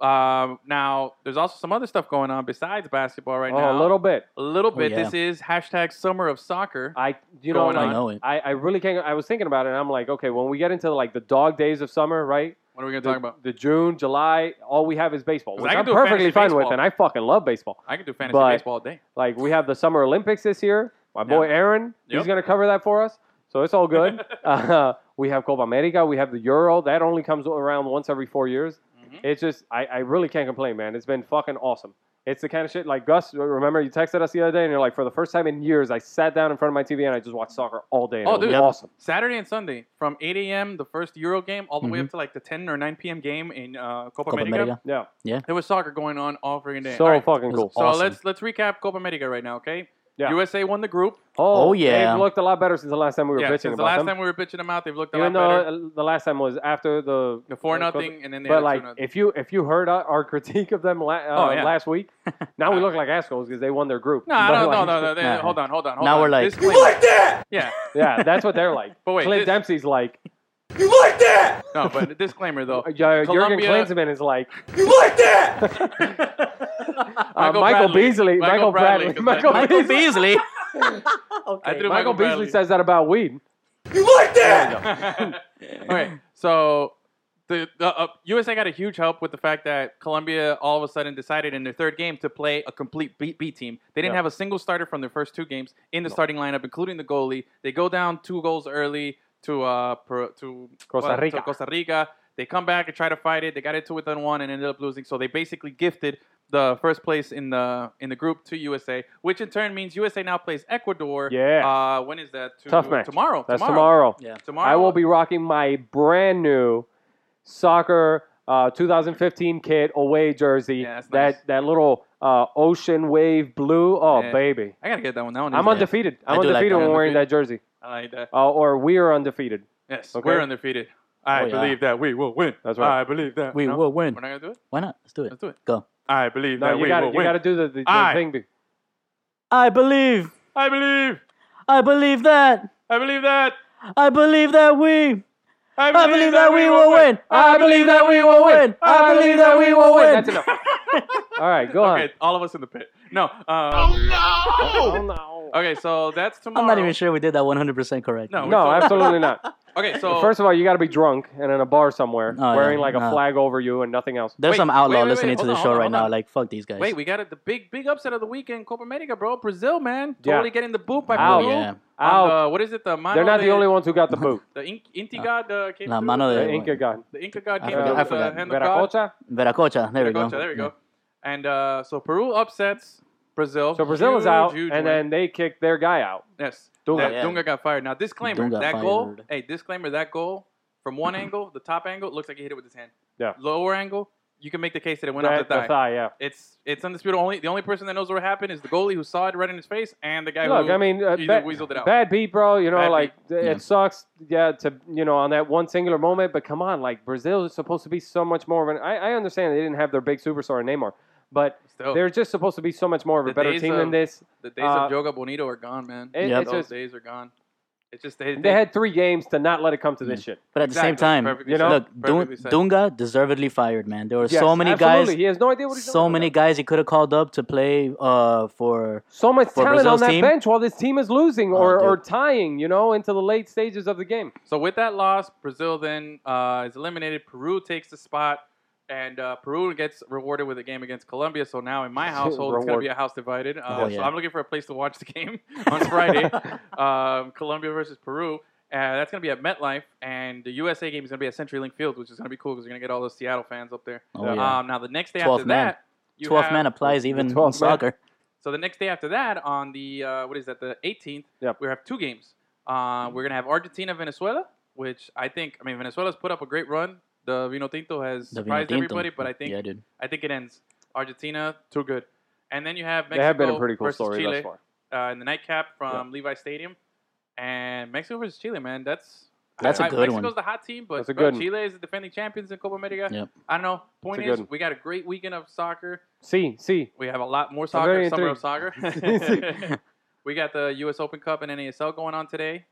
um, now there's also some other stuff going on besides basketball right oh, now. a little bit. A little Oh, bit. yeah. This is hashtag Summer of Soccer. I, you know, Going like, on. I know it. I, I really can't. I was thinking about it, and I'm like, okay, when we get into like the dog days of summer, right? What are we gonna talk about? the June, July, all we have is baseball, which I can I'm do perfectly fantasy fine with, baseball. and I fucking love baseball. I can do fantasy but- baseball all day. Like we have the Summer Olympics this year. My boy Aaron, he's going to cover that for us, so it's all good. uh, we have Copa America, we have the Euro. That only comes around once every four years. Mhm. It's just I, I really can't complain, man. It's been fucking awesome. It's the kind of shit like Gus. Remember you texted us the other day, and you're like, for the first time in years, I sat down in front of my TV and I just watched soccer all day. And Oh, it was dude. awesome. Saturday and Sunday from 8 a.m. the first Euro game all the way Mhm. up to like the 10 or 9 p.m. game in uh, Copa, Copa America. America. Yeah, There was soccer going on all freaking day. so All right, fucking cool. So Awesome. let's let's recap Copa America right now, okay? Yeah. USA won the group. Oh, yeah. they've looked a lot better since the last time we were yeah, bitching since the last them. time we were bitching them out, they've looked a Even lot though better. uh, the last time was after the The four nothing, and then they But had like, 2-0. if you if you heard our, our critique of them la- uh, Oh, yeah. last week, now we look like assholes because they won their group. no, But, no, no, like, no, no, they- Nah. Hold on, hold on, hold Now on. we're like- Disclaimer. You like that? yeah, Yeah, that's what they're like. But wait, Clint this- Dempsey's like, You like that? no, but disclaimer though. uh, Jurgen Colombia- Klinsmann is like, You like that? Uh, Michael, Beasley, Michael, Bradley, 'cause Michael, Michael Beasley. Beasley. I threw Michael Michael Beasley Bradley. says that about weed. You like that? okay, so the, the uh, USA got a huge help with the fact that Colombia all of a sudden decided in their third game to play a complete B, B team. They didn't Yeah. have a single starter from their first two games in the starting lineup, including the goalie. They go down two goals early to uh per, to Costa well, to Rica. Costa Rica. They come back and try to fight it. They got it into within one and ended up losing. So they basically gifted the first place in the in the group to USA, which in turn means USA now plays Ecuador. Yeah. Uh, when is that? To- Tough match. Tomorrow. That's tomorrow. Yeah. Tomorrow. I will be rocking my brand new soccer uh, 2015 kit away jersey. Yeah, that's that nice. that little uh, ocean wave blue. Oh Yeah. baby, I gotta get that one. That one. I'm undefeated. I I'm do like undefeated when wearing that Undefeated. jersey. I like that. Uh, or we are undefeated. Yes, Okay. we're undefeated. I Oh, yeah. believe that we will win. That's right. I believe that. We No? will win. We're not gonna do it. Why not? Let's do it. Let's do it. Go. I believe No, that you we got will to you win. got to do the, the, the I- thing. be- I believe. I believe. I believe that. I believe that. I believe that we. I I believe that we will win. I believe that we will win. I believe that we will win. That's enough. All right, go on. Okay, all of us in the pit. No. Um, Oh no. okay, so that's tomorrow. I'm not even sure we did that 100% correct. No. No, absolutely not. Okay, so First of all, you got to be drunk and in a bar somewhere, Oh, wearing yeah. like a No. flag over you and nothing else. There's Wait, some outlaw wait, wait, listening wait. to Hold the on, show hold on, right hold now. on. Like, fuck these guys. wait, we got it. The big, big upset of the weekend, Copa America, bro. Brazil, man, Yeah. totally getting the boot by Ouch. Peru. Yeah. On Out. the, what is it? The mano They're not de- the only ones who got the boot. The Inc- Inti God uh, came La through. mano The de- Inca god. The Inca God I came forgot- through I with the forgot. hand of God. Viracocha. Viracocha. There we go. Viracocha, there we go. And uh, so Peru upsets Brazil. So Brazil is Huge, out, huge and win. then they kicked their guy out. yes, Dunga. that Yeah. Dunga got fired. Now disclaimer: Dunga that goal. Hey, disclaimer: that goal from one angle, the top angle, it looks like he hit it with his hand. Yeah. Lower angle, you can make the case that it went That- off the thigh. thigh, yeah. It's it's undisputed. Only the only person that knows what happened is the goalie who saw it right in his face, and the guy Look, who I mean, uh, either bad, weaseled it out. bad beat, bro. You know, Bad like Yeah. it sucks. Yeah, to you know, on that one singular moment. But come on, like Brazil is supposed to be so much more of an. I, I understand they didn't have their big superstar Neymar, but Still, they're just supposed to be so much more of a better team of- than this. the days uh, of Joga Bonito are gone, man. It, Yep. It's Those just days are gone. It's just they, they had three games to not let it come to this shit. But at the same time, Perfectly you know, look, Dun- Dunga deservedly fired, man. There were Yes, so many absolutely. guys, He has no idea what he's doing. so with many that. guys he could have called up to play uh, for. so much for talent on that team. bench while this team is losing Oh, or, dude. or tying. You know, into the late stages of the game. So with that loss, Brazil then uh, is eliminated. Peru takes the spot, and uh, Peru gets rewarded with a game against Colombia. So now in my household, it's going to be a house divided. Uh, Oh, So. I'm looking for a place to watch the game on Friday. um, Colombia versus Peru. Uh, that's going to be at MetLife, and the USA game is going to be at CenturyLink Field, which is going to be cool because you're going to get all those Seattle fans up there. Oh, yeah. Um, now the next day 12th after man. that, you 12th have- man applies even in soccer. so the next day after that, on the uh, what is that, the 18th, Yep. we have two games. Uh, we're gonna have Argentina, Venezuela, which I think, I mean, Venezuela's put up a great run. The Vino Tinto has The surprised Vinotinto. everybody, but I think Yeah, dude. I think it ends Argentina, too good. And then you have Mexico They have been a pretty cool versus story Chile thus far. uh, in the nightcap from Levi Stadium. And Mexico versus Chile, man, that's That's a I- good one. Mexico's the hot team, but That's a bro, good one. Chile is the defending champions in Copa America. Yep. I don't know. Point That's is, we got a great weekend of soccer. See, see. We have a lot more soccer, summer of soccer. we got the U.S. Open Cup and NASL going on today.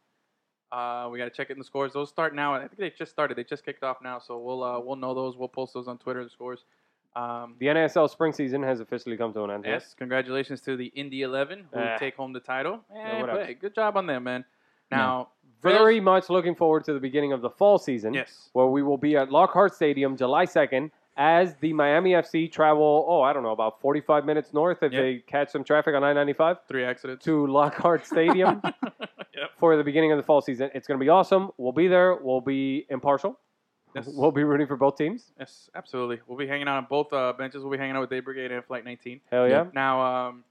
Uh, we got to check it in the scores. Those start now. I think they just started. They just kicked off now, so we'll uh, we'll know those. We'll post those on Twitter. The scores. Um, The NASL spring season has officially come to an end. yes, congratulations to the Indy Eleven who Ah. take home the title. Hey, good job on them, man. Now, for Very much looking forward to the beginning of the fall season. yes. where we will be at Lockhart Stadium July 2nd as the Miami FC travel, oh, I don't know, about 45 minutes north if Yep. they catch some traffic on I 95 Three accidents. to Lockhart Stadium Yep. for the beginning of the fall season. It's going to be awesome. We'll be there. We'll be impartial. Yes. We'll be rooting for both teams. Yes, absolutely. We'll be hanging out on both uh, benches. We'll be hanging out with Day Brigade and Flight 19. Hell yeah. Now, um,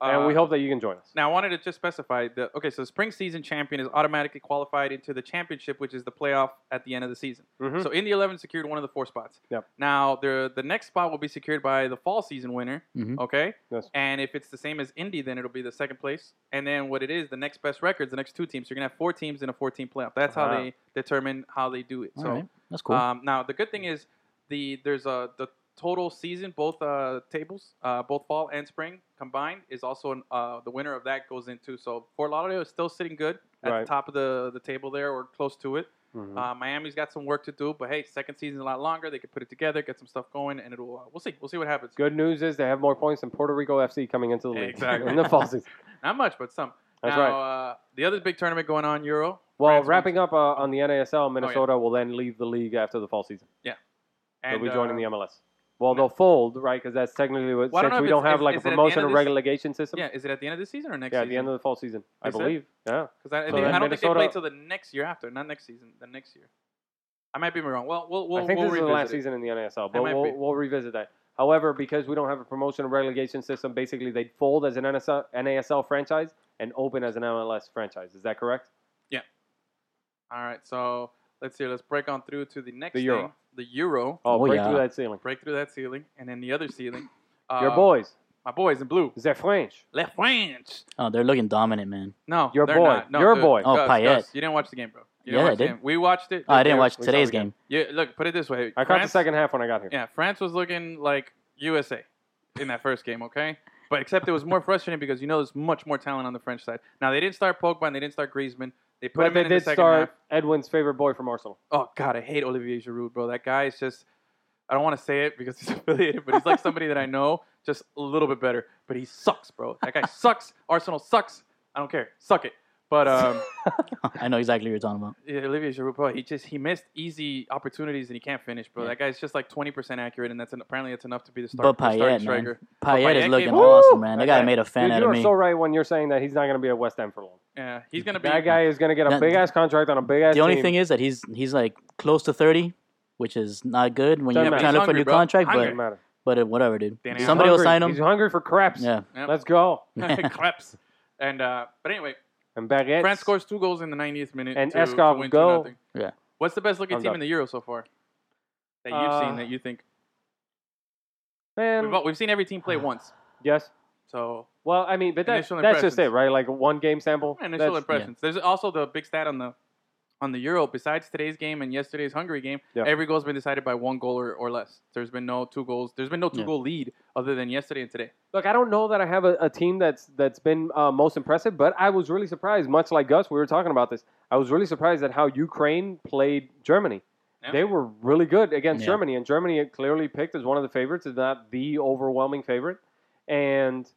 and we uh, hope that you can join us. Now, I wanted to just specify that. Okay, so the spring season champion is automatically qualified into the championship, which is the playoff at the end of the season. Mhm. So Indy 11 secured one of the four spots. Yep. Now, the the next spot will be secured by the fall season winner. Mhm. Okay. Yes. And if it's the same as Indy, then it'll be the second place. And then what it is, the next best records, the next two teams. So you're gonna have four teams in a 14 playoff. That's how they determine how they do it. All so. right. That's cool. Um, now the good thing is the there's a the total season both uh, tables uh, both fall and spring combined is also an, uh, the winner of that goes into so Fort Lauderdale is still sitting good at Right. the top of the the table there or close to it. Mhm. Uh, Miami's got some work to do, but hey, second season's a lot longer. They can put it together, get some stuff going, and it'll uh, we'll see we'll see what happens. Good news is they have more points than Puerto Rico FC coming into the league Exactly. in the fall season. Not much, but some. That's now, right. Uh, the other big tournament going on, Euro. Well, France wrapping up uh, on the NASL, Oh, Minnesota will then leave the league after the fall season. and, They'll be joining uh, the MLS. Well, they'll fold, right? Because that's technically what, Well, don't since we don't have is- like is a promotion or relegation system. Yeah, is it at the end of the season or next Yeah, at season? the end of the fall season, I Is it? believe. Yeah. Because I, So I don't think they play Minnesota- till the next year after, not next season, the next year. I might be wrong. Well, we'll, we'll I think we'll this is the last it. season in the NASL, but we'll, we'll revisit that. However, because we don't have a promotion and relegation system, basically they'd fold as an NSL, NASL franchise and open as an MLS franchise. Is that correct? Yeah. All right, so let's see. Let's break on through to the next The Euro. thing, the Euro. Oh, Oh, break yeah. through that ceiling. Break through that ceiling, and then the other ceiling. Uh, Your boys, my boys in blue, they're French. Le French. oh, they're looking dominant, man. No, Your they're boy. not. No, Your dude. boy. Oh, Gus, Payet. Gus, you didn't watch the game, bro. You Yeah, I did. game. We watched it. Oh, I didn't watch we today's game. game. Yeah, look, put it this way. I caught the second half when I got here. Yeah, France was looking like USA in that first game, okay? But except it was more frustrating because you know there's much more talent on the French side. Now they didn't start Pogba and they didn't start Griezmann. They put But him they in, in the did second start half. Edwin's favorite boy from Arsenal. Oh God, I hate Olivier Giroud, bro. That guy is just I don't want to say it because he's affiliated, but he's like somebody that I know, just a little bit better. But he sucks, bro. That guy sucks. Arsenal sucks. I don't care. Suck it. But um, I know exactly what you're talking about. yeah, Olivier Giroud, bro, he just he missed easy opportunities and he can't finish, bro. Yeah. That guy's just like twenty percent accurate, and that's en- apparently that's enough to be the start. But the starting Payet, man. striker. Payet, Payet is came looking in. awesome, man. That guy Okay. made a fan Dude, out You're so right when you're saying that he's not going to be at West Ham for long. Yeah, he's gonna be That guy is going to get a big ass contract on a big ass the only team. thing is that he's he's like close to 30, which is not good when Doesn't you're matter. trying to He's look for a new bro. contract. Hungry. Doesn't matter. But but uh, whatever, dude. Danny Somebody will sign him. He's hungry for craps. Yeah. Yep. Let's go. Krebs. And uh, but anyway, And baguettes. France scores two goals in the 90th minute. And to, Eskov to win go. 2-0. Yeah. What's the best looking I'm team done. in the Euro so far that you've Uh, seen that you think? Man, We've, all- we've seen every team play once. yes. So Well, I mean, but that, that's just it, right? Like one game sample. initial That's- impressions. There's also the big stat on the on the Euro. Besides today's game and yesterday's Hungary game, Yeah. every goal's been decided by one goal or, or less. There's been no two goals. There's been no two Yeah. goal lead other than yesterday and today. Look, I don't know that I have a, a team that's that's been uh, most impressive, but I was really surprised. Much like Gus, we were talking about this. I was really surprised at how Ukraine played Germany. Yeah. They were really good against Yeah. Germany, and Germany clearly picked as one of the favorites, if not the overwhelming favorite. And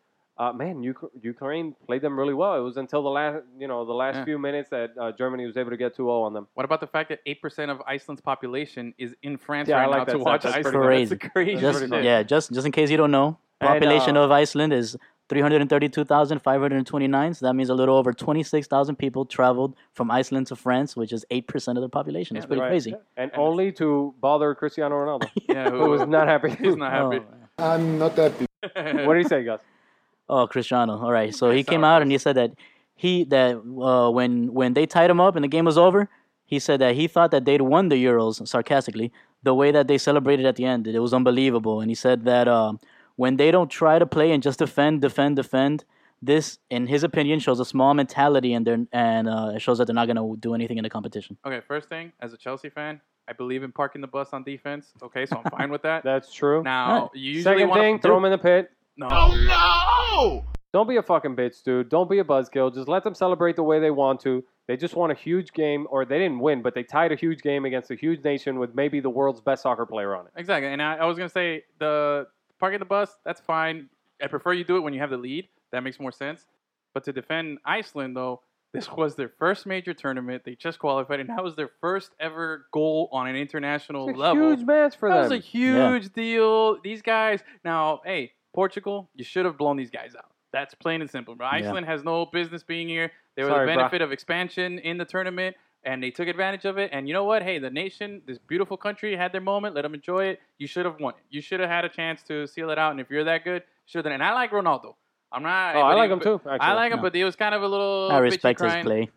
uh, man, Ukraine played them really well. It was until the last, you know, the last Yeah. few minutes that uh, Germany was able to get 2-0 on them. What about the fact that eight percent of Iceland's population is in France Yeah, I right like now that to watch That's Iceland? crazy. That's crazy. Just yeah, just just in case you don't know, And, population uh, of Iceland is 332,529. So that means a little over 26,000 people traveled from Iceland to France, which is eight percent of the population. That's Yeah, pretty Right. crazy. And, And only to bother Cristiano Ronaldo, Yeah, who was not happy. He's not happy. Oh, I'm not happy. what did he say, Gus? Oh, Cristiano. All right. So he came out and he said that he that uh, when when they tied him up and the game was over, he said that he thought that they'd won the Euros sarcastically. The way that they celebrated at the end, it was unbelievable. And he said that um, when they don't try to play and just defend, defend, defend. This, in his opinion, shows a small mentality and they're, and uh, it shows that they're not going to do anything in the competition. Okay, first thing, as a Chelsea fan, I believe in parking the bus on defense. Okay, so I'm fine with that. That's true. Now, you usually Second want thing, to throw them in the pit. No. Oh, no, don't be a fucking bitch, dude. Don't be a buzzkill. Just let them celebrate the way they want to. They just won a huge game, or they didn't win, but they tied a huge game against a huge nation with maybe the world's best soccer player on it. Exactly, and I, I was gonna say the parking the bus. That's fine. I prefer you do it when you have the lead. That makes more sense. But to defend Iceland, though, this was their first major tournament. They just qualified, and that was their first ever goal on an international It's a level. huge match for that them. was a huge deal. These guys. Now, hey, Portugal, you should have blown these guys out. That's plain and simple. Bro. Iceland has no business being here. They were Sorry, the benefit of expansion in the tournament, and they took advantage of it. And you know what? Hey, the nation, this beautiful country, had their moment. Let them enjoy it. You should have won it. You should have had a chance to seal it out. And if you're that good, should have And I like Ronaldo. I'm not. oh, I like him too. Actually. I like him, No. but it was kind of a little. I respect his play.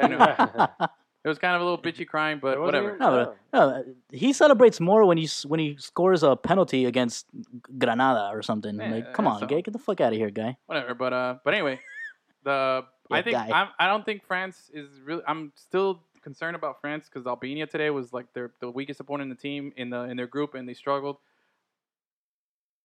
I. It was kind of a little bitchy crying, but whatever. No, no, he celebrates more when he when he scores a penalty against Granada or something. Yeah, like, come on, so- gay, get the fuck out of here, guy. whatever. But uh, but anyway, the I think. I'm, I don't think France is really. I'm still concerned about France because Albania today was like their the weakest opponent in the team in the in their group and they struggled.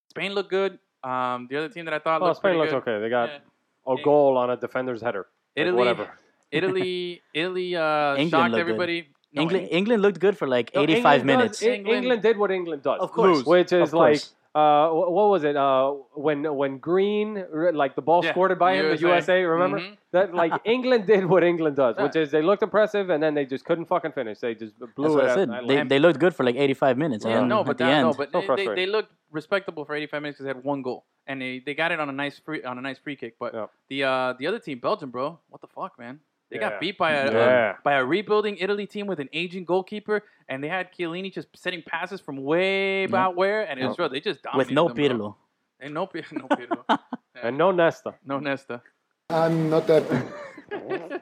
Spain looked good. Um, the other team that I thought Well, looked Spain pretty looks good. okay. They got Yeah. a goal on a defender's header. Like, Italy, whatever. Italy, Italy uh, England shocked looked good. everybody. No, England Eng- England looked good for like No, 85 England minutes. Does, England- England, did what England does. Of course. Which is Of like, uh, what was it? Uh, when when Green, like the ball Yeah, squirted by him, the USA, remember? Mhm. That like England did what England does, which is they looked impressive and then they just couldn't fucking finish. They just blew That's it what I said. They, they looked good for like 85 minutes. Yeah. And no, at but the end, no, but So they, they, they looked respectable for 85 minutes because they had one goal and they, they got it on a nice free on a nice free kick. But Yeah. the uh, the other team, Belgium, bro, what the fuck, man? They Yeah. got beat by a Yeah. by a rebuilding Italy team with an aging goalkeeper, and they had Chiellini just sending passes from way about where, and it was Yeah. bro, they just dominated with no them, bro. Pirlo. And no Pirlo, no Pirlo, and no Nesta. no Nesta. I'm not that.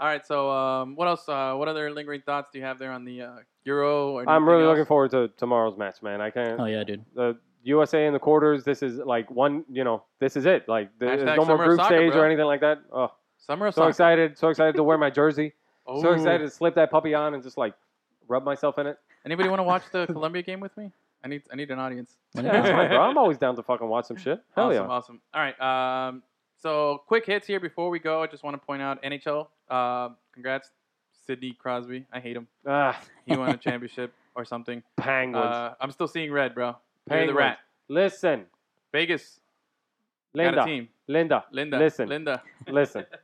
All right, so um, what else? Uh, what other lingering thoughts do you have there on the uh, Euro? Or I'm really else? looking forward to tomorrow's match, man. I can't. Oh yeah, dude. the USA in the quarters. This is like one. You know, this is it. Like there's Hashtag no more group soccer, stage bro. or anything like that. Oh, Summer of so soccer. excited! So excited to wear my jersey. So excited to slip that puppy on and just like rub myself in it. Anybody want to watch the Colombia game with me? I need I need an audience. That's fine, bro. I'm always down to fucking watch some shit. Hell awesome, yeah. awesome. All right. Um, so quick hits here before we go. I just want to point out NHL. Uh, congrats, Sidney Crosby. I hate him. Ah, He won a championship or something. penguins. Uh, I'm still seeing red, bro. You're the penguins. rat. Listen, Vegas Linda. Linda. Linda. Listen. Linda. Listen.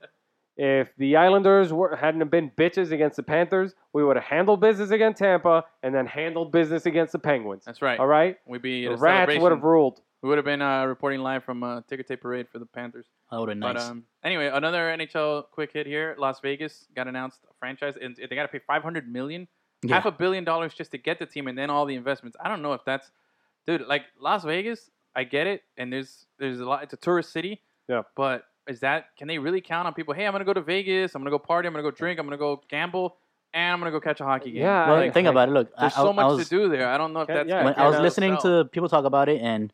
If the Islanders were, hadn't been bitches against the Panthers, we would have handled business against Tampa and then handled business against the Penguins. That's right. All right? We'd be The a Rats would have ruled. We would have been uh, reporting live from uh, Ticker Tape Parade for the Panthers. That would have nice. But um, anyway, another NHL quick hit here. Las Vegas got announced a franchise, and they got to pay 500 million, Yeah. half a billion dollars just to get the team, and then all the investments. I don't know if that's, dude. Like Las Vegas, I get it, and there's there's a lot. It's a tourist city. Yeah. But is that can they really count on people? Hey, I'm gonna go to Vegas. I'm gonna go party. I'm gonna go drink. I'm gonna go gamble, and I'm gonna go catch a hockey game. Yeah, well, I- think I- about it. Look, There's I- so I much was, to do there. I don't know if that's yeah, when I was listening to people talk about it, and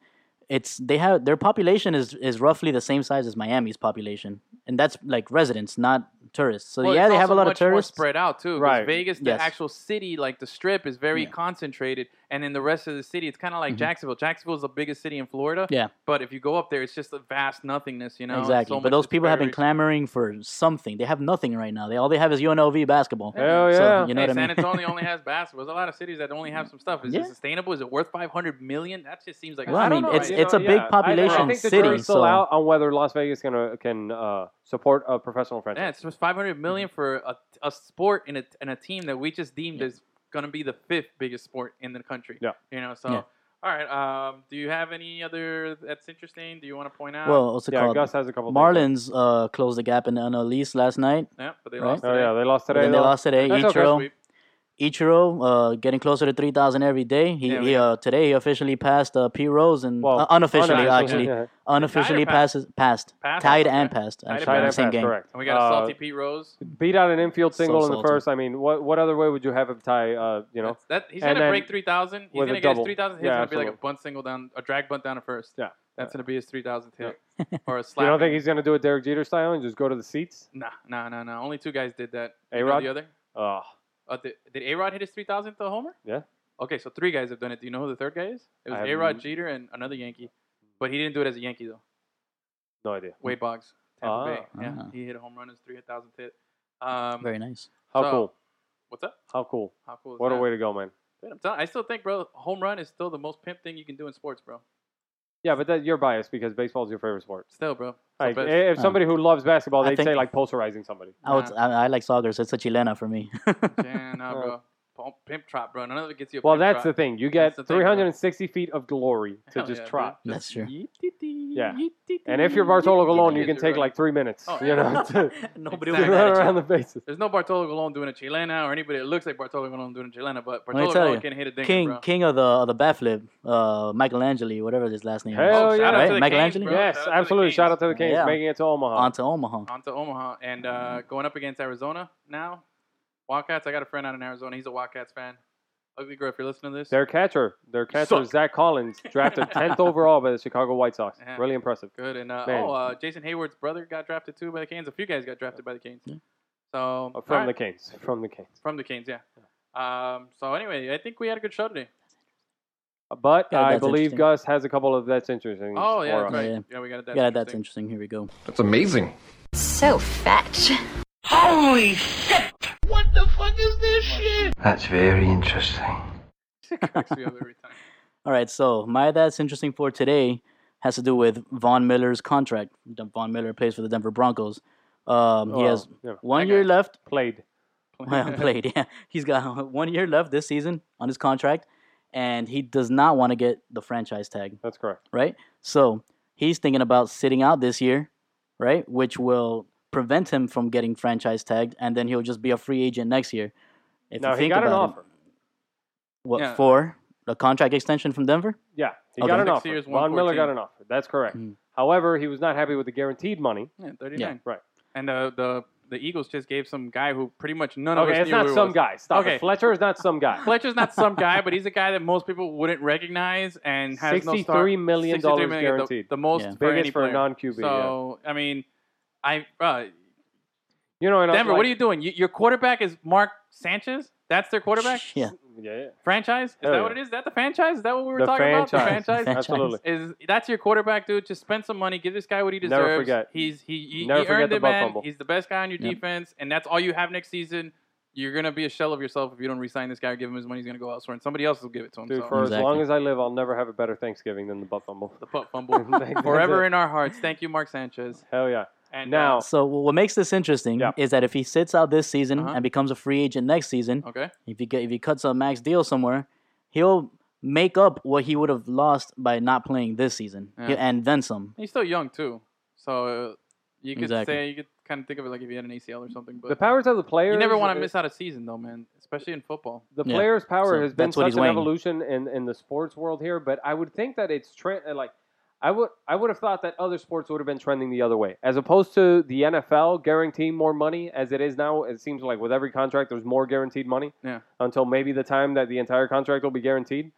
it's they have their population is is roughly the same size as Miami's population, and that's like residents, not tourists. So Well, yeah, they have a also lot of much more tourists. spread out too. Right. Vegas, the Yes. actual city, like the Strip, is very Yeah. concentrated, and then the rest of the city, it's kind of like Mhm. Jacksonville. Jacksonville is the biggest city in Florida. Yeah. But if you go up there, it's just a vast nothingness. You know. Exactly, so but those people have been clamoring for something. They have nothing right now. They all they have is UNLV basketball. Hell So, yeah. you know hey, what I San mean? Antonio only has basketball. There's a lot of cities that only have some stuff. Is Yeah. it sustainable? Is it worth 500 million? That just seems like. a Well, I lot. mean, don't know, it's- you it's know, a big yeah. I- I, population think the city, jury's still so- out on whether Las Vegas gonna can uh, support a professional franchise. Yeah, it's just 500 million for a, a sport and a, and a team that we just deemed Yeah. as going to be the fifth biggest sport in the country. Yeah. You know, so. Yeah. All right. Um, do you have any other that's interesting? Do you want to point out? Well, also yeah. Gus has a couple. Marlins uh, closed the gap in the NL East last night. yeah, but they Right. lost Oh today. yeah, they lost But today. then they lost today. That's okay. Ichiro, uh, getting closer to three thousand every day. He, Yeah, he uh, today he officially passed uh, P Rose and Well, uh, unofficially unofficially, actually yeah. unofficially Tied passed? passes passed Passed? tied Okay. and passed Tied and actually Tight in the same pass, game. correct. And we got a Uh, salty Pete Rose. beat out an infield So single in the salty. first. I mean, what what other way would you have him tie? Uh, you know, That's, that, he's and gonna break 3,000. He's gonna get his 3,000 hits. Yeah, It's gonna be like a bunt single down, a drag bunt down to first. Yeah. That's gonna be his three thousandth hit or a slap. You don't think he's gonna do it Derek Jeter style and just go to the seats? Nah, nah, nah, nah. Only two guys did that. A-Rod? the other? Oh, Uh, did did A Rod hit his three thousandth homer? Yeah. Okay, so three guys have done it. Do you know who the third guy is? It was I A Rod Jeter and another Yankee, but he didn't do it as a Yankee though. no idea. Wade Boggs, Tampa Ah. Bay. Yeah, Ah. he hit a home run his three thousandth hit. Um, Very nice. How so- cool? What's up? How cool? How cool is What a way to go, man. Dude, I'm telling, I still think, bro, home run is still the most pimp thing you can do in sports, bro. Yeah, but that, you're biased because baseball is your favorite sport. Still, bro. Like, best. if somebody who loves basketball, I they'd think- say like posterizing somebody. I would. I, I like Saugers. It's a chilena for me. yeah, nah, bro. Pump- Pimp trot, bro. None of it gets you. A Well, pimp that's the thing. You get That's the bro. 360 feet of glory to Hell just yeah, trot. dude. That's true. Yeah. And if you're Bartolo Colon, you can take like three minutes. Oh, you know, to, Nobody to Exactly. would run around the bases. There's no Bartolo Colon doing a chilena or anybody that looks like Bartolo Colon doing a chilena, but Bartolo tell Colon can hit a dinger, King, bro. king of the of the bat flip, uh, Michelangelo, whatever his last name Hell is. yeah. Right? to Michelangelo? Bro. Yes, Shout out to the absolutely. Shout out to the Kings making it to Omaha. On to Omaha. On to Omaha and uh, going up against Arizona now. Wildcats. I got a friend out in Arizona. He's a Wildcats fan. Ugly girl, if you're listening to this, Their catcher, their catcher, Suck. Zack Collins, drafted 10th overall by the Chicago White Sox. Yeah. Really impressive. good. And uh, Man. oh, uh, Jason Heyward's brother got drafted too by the Canes. A few guys got drafted by the Canes. So Uh, From all the right. Canes. From the Canes. from the Canes, yeah. Um, so anyway, I think we had a good show today. But Yeah, I that's believe interesting. Gus has a couple of that's interesting. Oh yeah, for that's us. right. Yeah. Yeah, we got it. That's yeah, that's interesting. interesting. Here we go. That's amazing. So fetch. That's very interesting. Cracks me up every time. All right, so my that's interesting for today has to do with Von Miller's contract. Den- Von Miller plays for the Denver Broncos. Um, he Oh, has yeah. one year left. Played. Well, played. Yeah, he's got one year left this season on his contract, and he does not want to get the franchise tag. That's correct. Right. So he's thinking about sitting out this year, right? Which will prevent him from getting franchise tagged, and then he'll just be a free agent next year. If Now you he think got an about it, offer. what Yeah. for a contract extension from Denver? Yeah, he Okay. got an offer. years, Von Miller got an offer. That's correct. Mhm. However, he was not happy with the guaranteed money. Yeah, 39. Right. And uh, the the Eagles just gave some guy who pretty much none of Okay, us it's knew not who it some was. guy. Stop Okay. it. Fletcher is not some guy. Fletcher's not some guy, but he's a guy that most people wouldn't recognize and has no star. $63 million 63 million, the- guaranteed. The, most Yeah. for any Biggest for a non-QB. yeah. So I mean, I uh, You know, and I was Denver, like, what are you doing? You, your quarterback is Mark Sanchez. That's their quarterback. Yeah. Yeah, yeah. Franchise? Is Hell that yeah. what it is? Is that the franchise? Is that what we were The talking about? The franchise. franchise. Franchise. Absolutely. Is that's your quarterback, dude? Just spend some money, give this guy what he deserves. Never forget. He's he he, Never he earned the it, man. fumble. He's the best guy on your Yep. defense, and that's all you have next season. You're gonna be a shell of yourself if you don't resign this guy or give him his money. He's gonna go elsewhere, and somebody else will give it to him. Dude, so. for as long as I live, I'll never have a better Thanksgiving than the butt fumble. the putt fumble forever in our hearts. Thank you, Mark Sanchez. Hell yeah. And Now- uh, So what makes this interesting Yeah. is that if he sits out this season Uh-huh. and becomes a free agent next season, okay, if he get, if he cuts a max deal somewhere, he'll make up what he would have lost by not playing this season, Yeah. He- and then some. he's still young too, so uh, you could Exactly. say you could kind of think of it like if he had an ACL or something. But The powers of the players. you never want to miss out a season though, man. Especially in football. The Yeah. players' power So has been such an weighing. evolution in, in the sports world here, but I would think that it's trend like I would I would have thought that other sports would have been trending the other way, as opposed to the NFL guaranteeing more money as it is now. It seems like with every contract, there's more guaranteed money. Yeah. Until maybe the time that the entire contract will be guaranteed.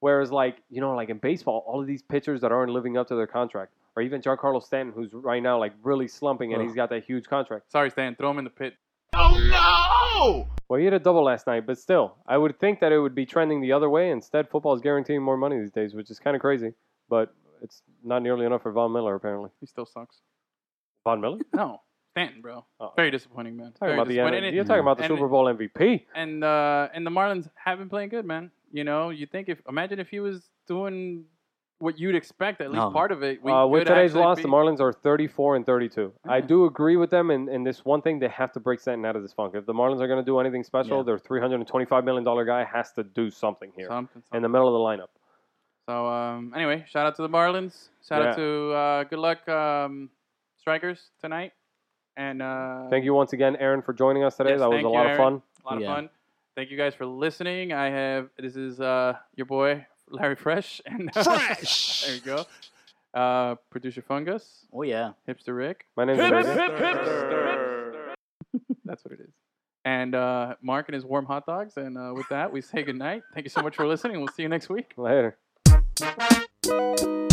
Whereas, like you know, like in baseball, all of these pitchers that aren't living up to their contract, or even Giancarlo Stanton, who's right now like really slumping, and Ugh. he's got that huge contract. Sorry, Stan. Throw him in the pit. Oh no! Well, he had a double last night, but still, I would think that it would be trending the other way. Instead, football is guaranteeing more money these days, which is kind of crazy. But it's not nearly enough for Von Miller, apparently. He still sucks. Von Miller? No, Stanton, bro. Oh. Very disappointing, man. Talking Very about the disappointing. N- And- you're talking about the and- Super Bowl MVP. and uh, and the Marlins have been playing good, man. You know, you think if imagine if he was doing what you'd expect, at least No. part of it. We Uh, with today's loss, be- the Marlins are 34 and 32. I do agree with them in, in this one thing. They have to break Stanton out of this funk. If the Marlins are going to do anything special, Yeah. their $325 million guy has to do something here something, in the middle of the lineup. So um, anyway, shout out to the Marlins. Shout Yeah. out to uh, good luck um, strikers tonight. And uh, Thank you once again, Aaron, for joining us today. Yes, that was a you, lot of fun. A lot of fun. Thank you guys for listening. I have this is uh, your boy Larry Fresh and Fresh. there you go. Uh, producer Fungus, Oh yeah. Hipster Rick. My name's Hip, Brady. hip, hipster. That's what it is. And uh, Mark and his warm hot dogs. And uh, with that, we say good night. Thank you so much for listening. We'll see you next week. Later. Thank you.